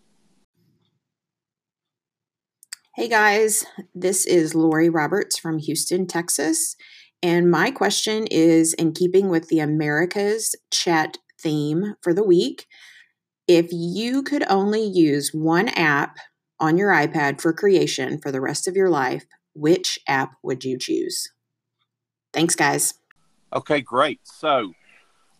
Hey guys, this is Lori Roberts from Houston, Texas. And my question is in keeping with the America's chat theme for the week. If you could only use one app on your iPad for creation for the rest of your life, which app would you choose? Thanks, guys. Okay, great. So,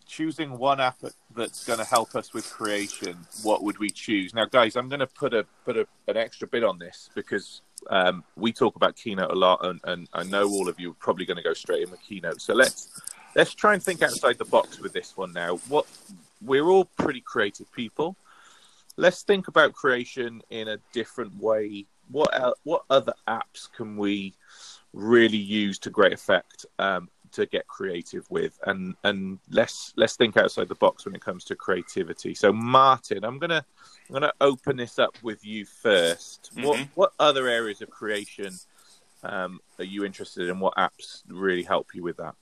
choosing one app that's going to help us with creation, what would we choose? Now, guys, I'm going to put a put a, an extra bit on this because um, we talk about Keynote a lot, and, and I know all of you are probably going to go straight in with Keynote. So let's let's try and think outside the box with this one now. What we're all pretty creative people. Let's think about creation in a different way. What what other apps can we really use to great effect um, to get creative with and and let's let's think outside the box when it comes to creativity. So martin i'm gonna i'm gonna open this up with you 1st mm-hmm. what what other areas of creation um, are you interested in? What apps really help you with that?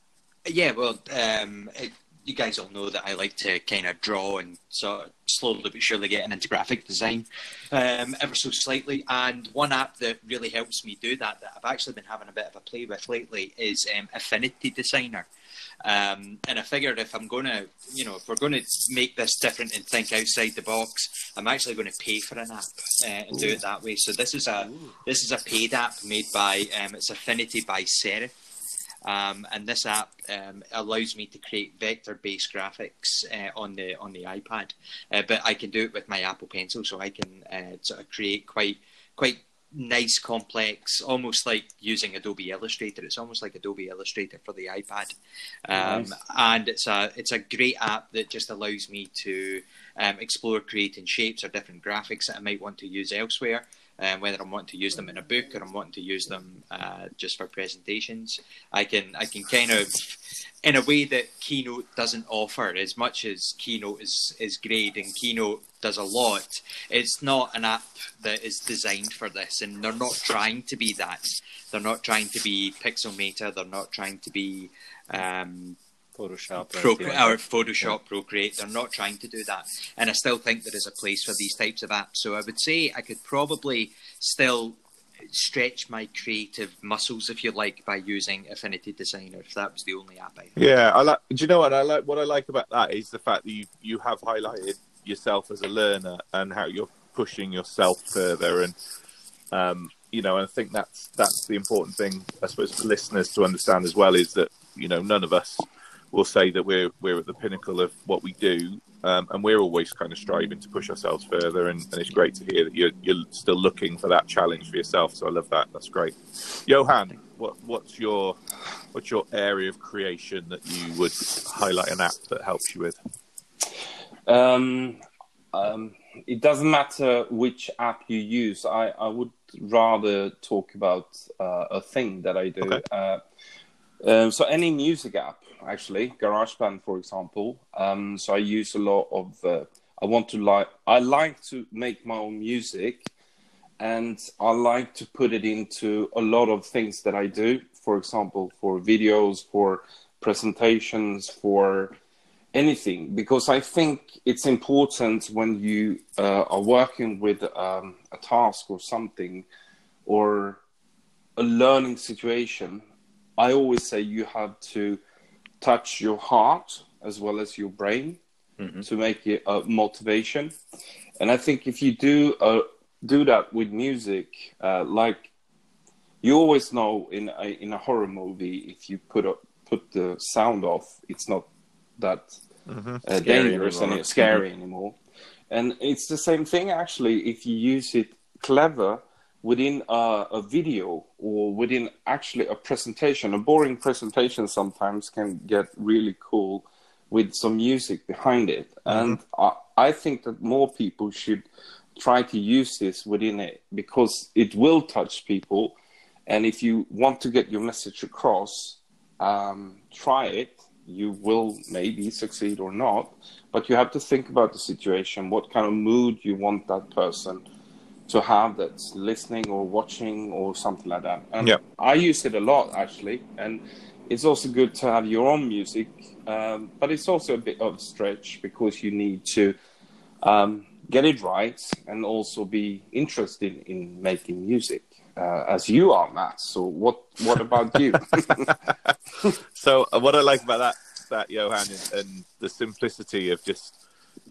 Yeah well um, it, you guys all know that I like to kind of draw and sort of slowly but surely getting into graphic design um, ever so slightly. And one app that really helps me do that, that I've actually been having a bit of a play with lately, is um, Affinity Designer. Um, and I figured if I'm going to, you know, if we're going to make this different and think outside the box, I'm actually going to pay for an app uh, and Ooh. do it that way. So this is a Ooh. this is a paid app made by um, it's Affinity by Serif. Um, and this app um, allows me to create vector-based graphics uh, on the on the iPad, uh, but I can do it with my Apple Pencil, so I can uh, sort of create quite quite nice, complex, almost like using Adobe Illustrator. It's almost like Adobe Illustrator for the iPad, um, nice. and it's a it's a great app that just allows me to um, explore creating shapes or different graphics that I might want to use elsewhere um, whether I'm wanting to use them in a book or I'm wanting to use them uh, just for presentations. I can I can kind of, in a way that Keynote doesn't offer, as much as Keynote is is great and Keynote does a lot. It's not an app that is designed for this, and they're not trying to be that. They're not trying to be Pixelmator. They're not trying to be um, Photoshop Pro, or Photoshop yeah. Procreate. They're not trying to do that, and I still think there is a place for these types of apps. So I would say I could probably still stretch my creative muscles, if you like, by using Affinity Designer. If that was the only app I. Had. Yeah, I like. Do you know what I like? What I like about that is the fact that you you have highlighted yourself as a learner and how you're pushing yourself further and. Um, you know, and I think that's that's the important thing, I suppose, for listeners to understand as well is that you know none of us will say that we're we're at the pinnacle of what we do, um, and we're always kind of striving to push ourselves further. And, and, it's great to hear that you're you're still looking for that challenge for yourself. So I love that. That's great. Johan, what what's your what's your area of creation that you would highlight an app that helps you with? Um, um, it doesn't matter which app you use. I, I would rather talk about uh, a thing that I do. Okay. Uh, um, so any music app, actually, GarageBand, for example. Um, so I use a lot of. Uh, I want to like. I like to make my own music, and I like to put it into a lot of things that I do. For example, for videos, for presentations, for anything, because I think it's important when you uh, are working with um, a task or something, or a learning situation I always say you have to touch your heart as well as your brain mm-hmm. to make it a motivation. And I think if you do uh, do that with music, uh, like you always know in a, in a horror movie, if you put a, put the sound off, it's not that mm-hmm. uh, dangerous and scary mm-hmm. anymore. And it's the same thing actually if you use it clever within a, a, video or within actually a presentation. A boring presentation sometimes can get really cool with some music behind it. Mm-hmm. And I, I think that more people should try to use this within it because it will touch people. And if you want to get your message across, um, try it. You will maybe succeed or not, but you have to think about the situation, what kind of mood you want that person to have that's listening or watching or something like that. And yeah. I use it a lot actually, and it's also good to have your own music, um, but it's also a bit of a stretch because you need to um, get it right and also be interested in making music, uh, as you are, Matt. So what what about you? so uh, what I like about that that Johan and, and the simplicity of just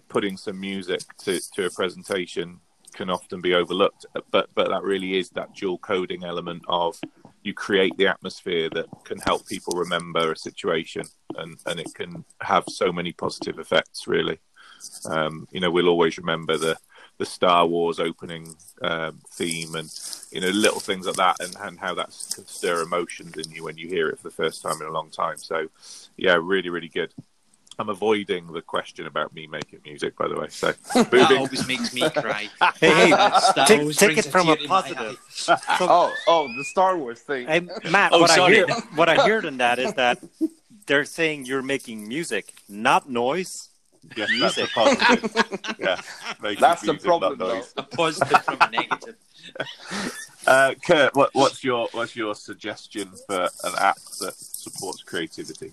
putting some music to, to a presentation can often be overlooked. But but that really is that dual coding element of you create the atmosphere that can help people remember a situation, and and it can have so many positive effects. Really, um, you know, we'll always remember the the Star Wars opening um, theme, and you know, little things like that, and, and how that can stir emotions in you when you hear it for the first time in a long time. So, yeah, really, really good. I'm avoiding the question about me making music, by the way. So that always makes me cry. hey, hey, take, take it from a positive. So, oh, oh, the Star Wars thing. Hey, Matt, oh, what sorry. I hear, what I heard in that is that they're saying you're making music, not noise. Yeah, music. That's positive. yeah, that's the problem, though. A positive from a negative. Uh, Kurt, what, what's your what's your suggestion for an app that supports creativity?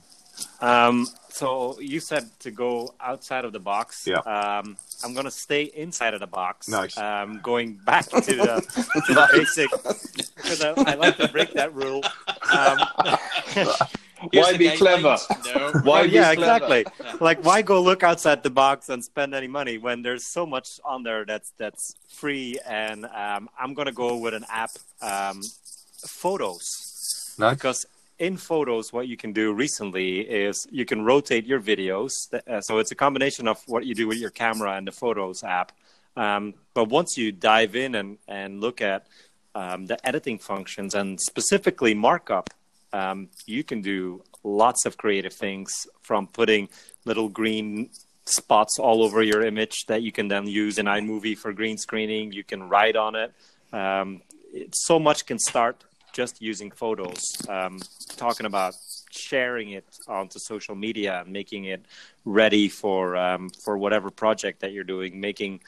Um, so you said to go outside of the box. Yeah. Um, I'm gonna stay inside of the box. Nice. Um, going back to the, to the basic because I, I, like to break that rule. Um, why be clever? No. Why? yeah, clever? exactly. Like, why go look outside the box and spend any money when there's so much on there that's that's free? And um, I'm gonna go with an app, um, Photos, nice. because in photos what you can do recently is you can rotate your videos uh, so it's a combination of what you do with your camera and the photos app um, but once you dive in and, and look at um, the editing functions and specifically markup um, you can do lots of creative things from putting little green spots all over your image that you can then use in iMovie for green screening. You can write on it. Um, it so much can start just using photos, um, talking about sharing it onto social media and making it ready for um, for whatever project that you're doing, making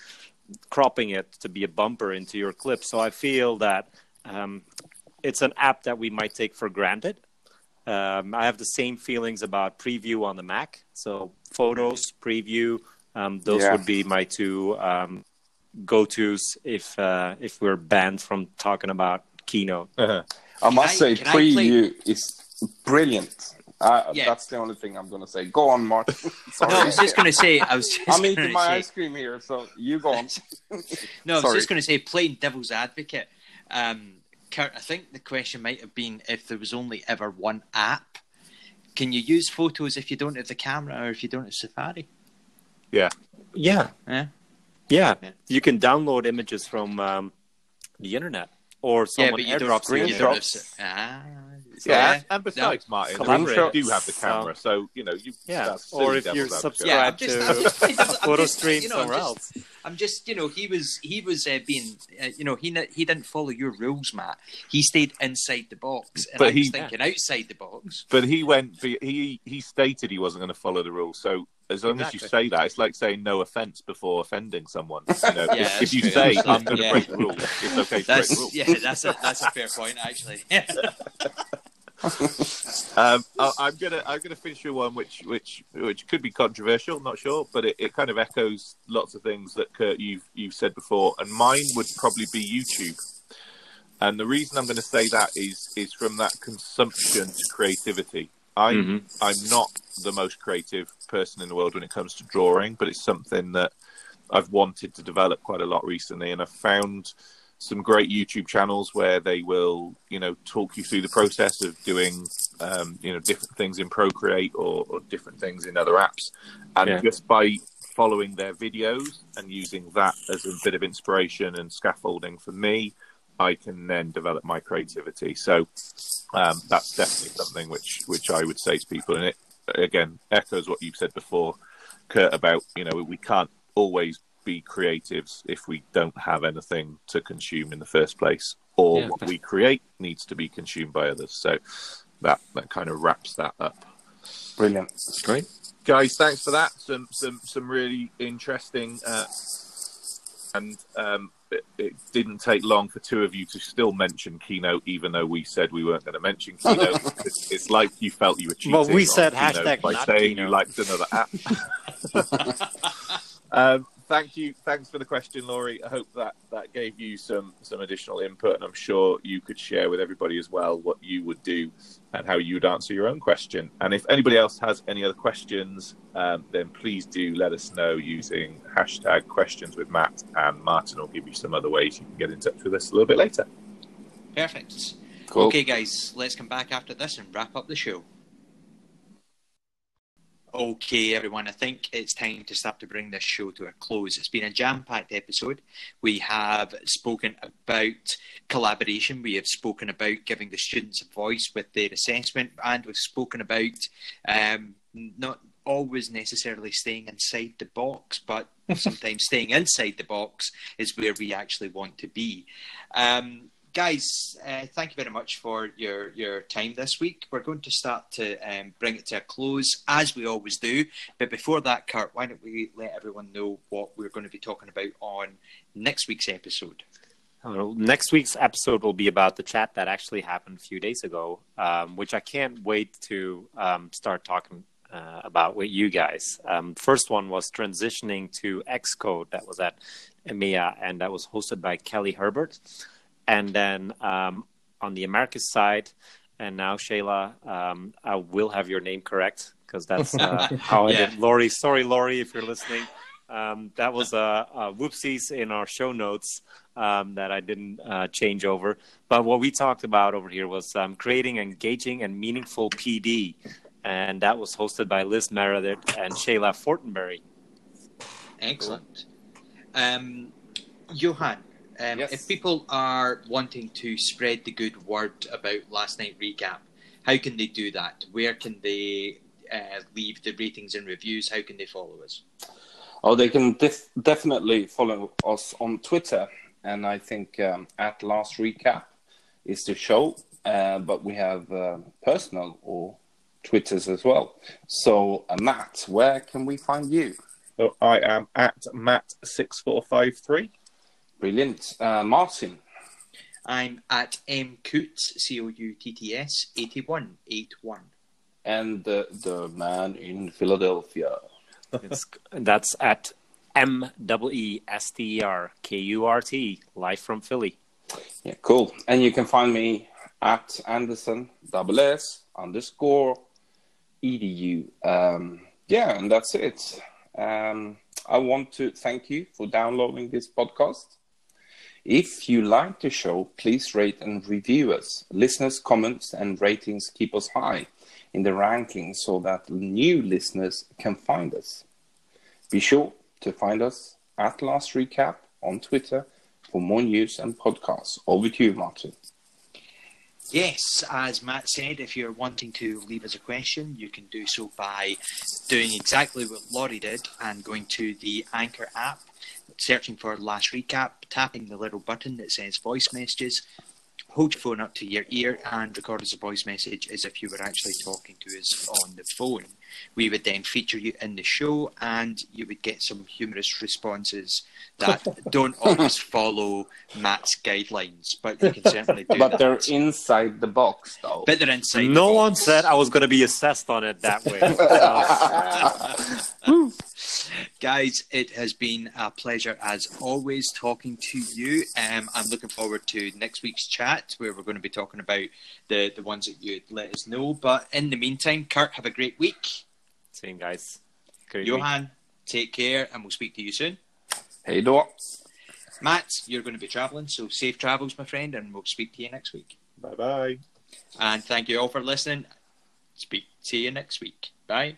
cropping it to be a bumper into your clip. So I feel that um, it's an app that we might take for granted. Um, I have the same feelings about preview on the Mac. So photos, preview, um, those yeah. would be my two um, go tos if uh, if we're banned from talking about Keynote. Uh-huh. I must I, say, preview is brilliant. Uh, yeah. That's the only thing I'm going to say. Go on, Mark. no, I was just going to say. I was. I'm eating my say, ice cream here, so you go on. no, I was just going to say, playing devil's advocate. Um, Kurt, I think the question might have been if there was only ever one app. Can you use photos if you don't have the camera or if you don't have Safari? Yeah. Yeah. Yeah. Yeah. yeah. You can download images from um, the internet or someone yeah, airdrops screen drops. Ah, yeah, yeah, and besides, no, Martin, you do have the camera, so, so you know you. Yeah, or if you're subscribed yeah, just, to photo stream you know, somewhere just, else. I'm just, you know, he was he was uh, being, uh, you know, he he didn't follow your rules, Matt. He stayed inside the box, and but I he, was thinking yeah. outside the box. But he went. He he stated he wasn't going to follow the rules, so as long exactly. as you say that, it's like saying no offense before offending someone. You know, yeah, if, if you true. say I'm going to yeah. break the rules, it's okay to that's, break the rules. Yeah, that's a that's a fair point, actually. um, I, am gonna I'm gonna finish with one which which which could be controversial, not sure, but it, it kind of echoes lots of things that Kurt you've you've said before, and mine would probably be YouTube. And the reason I'm going to say that is is from that consumption to creativity. I'm mm-hmm. I'm not the most creative person in the world when it comes to drawing, but it's something that I've wanted to develop quite a lot recently, and I've found some great YouTube channels where they will, you know, talk you through the process of doing, um, you know, different things in Procreate or, or different things in other apps, and yeah. just by following their videos and using that as a bit of inspiration and scaffolding for me, I can then develop my creativity. So um, that's definitely something which which I would say to people, and it again echoes what you've said before, Kurt, about you know we can't always be creatives if we don't have anything to consume in the first place, or yeah. what we create needs to be consumed by others. So that that kind of wraps that up. Brilliant, that's great, guys. Thanks for that. Some some some really interesting. Uh, and um, it, it, didn't take long for two of you to still mention Keynote, even though we said we weren't going to mention Keynote. it's, it's, like you felt you were cheating. Well, we said Keynote hashtag by saying Keynote. you liked another app. um, thank you. Thanks for the question, Laurie. I hope that that gave you some some additional input, and I'm sure you could share with everybody as well what you would do and how you would answer your own question. And if anybody else has any other questions, um, then please do let us know using hashtag questions with Matt, and Martin will give you some other ways you can get in touch with us a little bit later. Perfect. Cool. Okay, guys, let's come back after this and wrap up the show. Okay, everyone, I think it's time to start to bring this show to a close. It's been a jam packed episode. We have spoken about collaboration, we have spoken about giving the students a voice with their assessment, and we've spoken about um, not always necessarily staying inside the box, but sometimes staying inside the box is where we actually want to be. Um, guys, uh, thank you very much for your, your time this week. We're going to start to um, bring it to a close as we always do. But before that, Kurt, why don't we let everyone know what we're going to be talking about on next week's episode? Uh, next week's episode will be about the chat that actually happened a few days ago, um, which I can't wait to um, start talking uh, about with you guys. Um, first one was transitioning to Xcode that was at EMEA and that was hosted by Kelly Herbert. And then um, on the Americas side, and now Shayla, um, I will have your name correct because that's uh, how Yeah. I did. Lori, sorry, Lori, if you're listening. Um, that was a uh, uh, whoopsies in our show notes um, that I didn't uh, change over. But what we talked about over here was um, creating engaging and meaningful PD, and that was hosted by Liz Meredith and Shayla Fortenberry. Excellent. Um, Johan, um, yes. If people are wanting to spread the good word about last night recap, how can they do that? Where can they uh, leave the ratings and reviews? How can they follow us? Oh, they can def- definitely follow us on Twitter, and I think um, at last recap is the show. Uh, but we have uh, personal or Twitters as well. So, uh, Matt, where can we find you? I am at Matt6453. Brilliant, uh, Martin. I'm at mcoutts, C O U T T S, 8181. and the the man in Philadelphia. It's, that's at M E E S T E R K U R T, live from Philly. Yeah, cool. And you can find me at Anderson double S underscore edu. Um, yeah, and that's it. Um, I want to thank you for downloading this podcast. If you like the show, please rate and review us. Listeners' comments and ratings keep us high in the rankings so that new listeners can find us. Be sure to find us at Last Recap on Twitter for more news and podcasts. Over to you, Martin. Yes, as Matt said, if you're wanting to leave us a question, you can do so by doing exactly what Laurie did and going to the Anchor app, searching for Last Recap, tapping the little button that says voice messages, hold your phone up to your ear and record as a voice message as if you were actually talking to us on the phone. We would then feature you in the show and you would get some humorous responses that don't always follow Matt's guidelines, but you can certainly do But that. they're inside the box, though. But they're inside. the No one box. said I was going to be assessed on it that way. So, Guys, it has been a pleasure as always talking to you. Um, I'm looking forward to next week's chat where we're going to be talking about the, the ones that you let us know. But in the meantime, Kurt, have a great week. same guys. Great week. Johan, take care and we'll speak to you soon. Hey, do Matt, you're going to be travelling, so safe travels, my friend, and we'll speak to you next week. Bye bye. And thank you all for listening. Speak to you next week. Bye.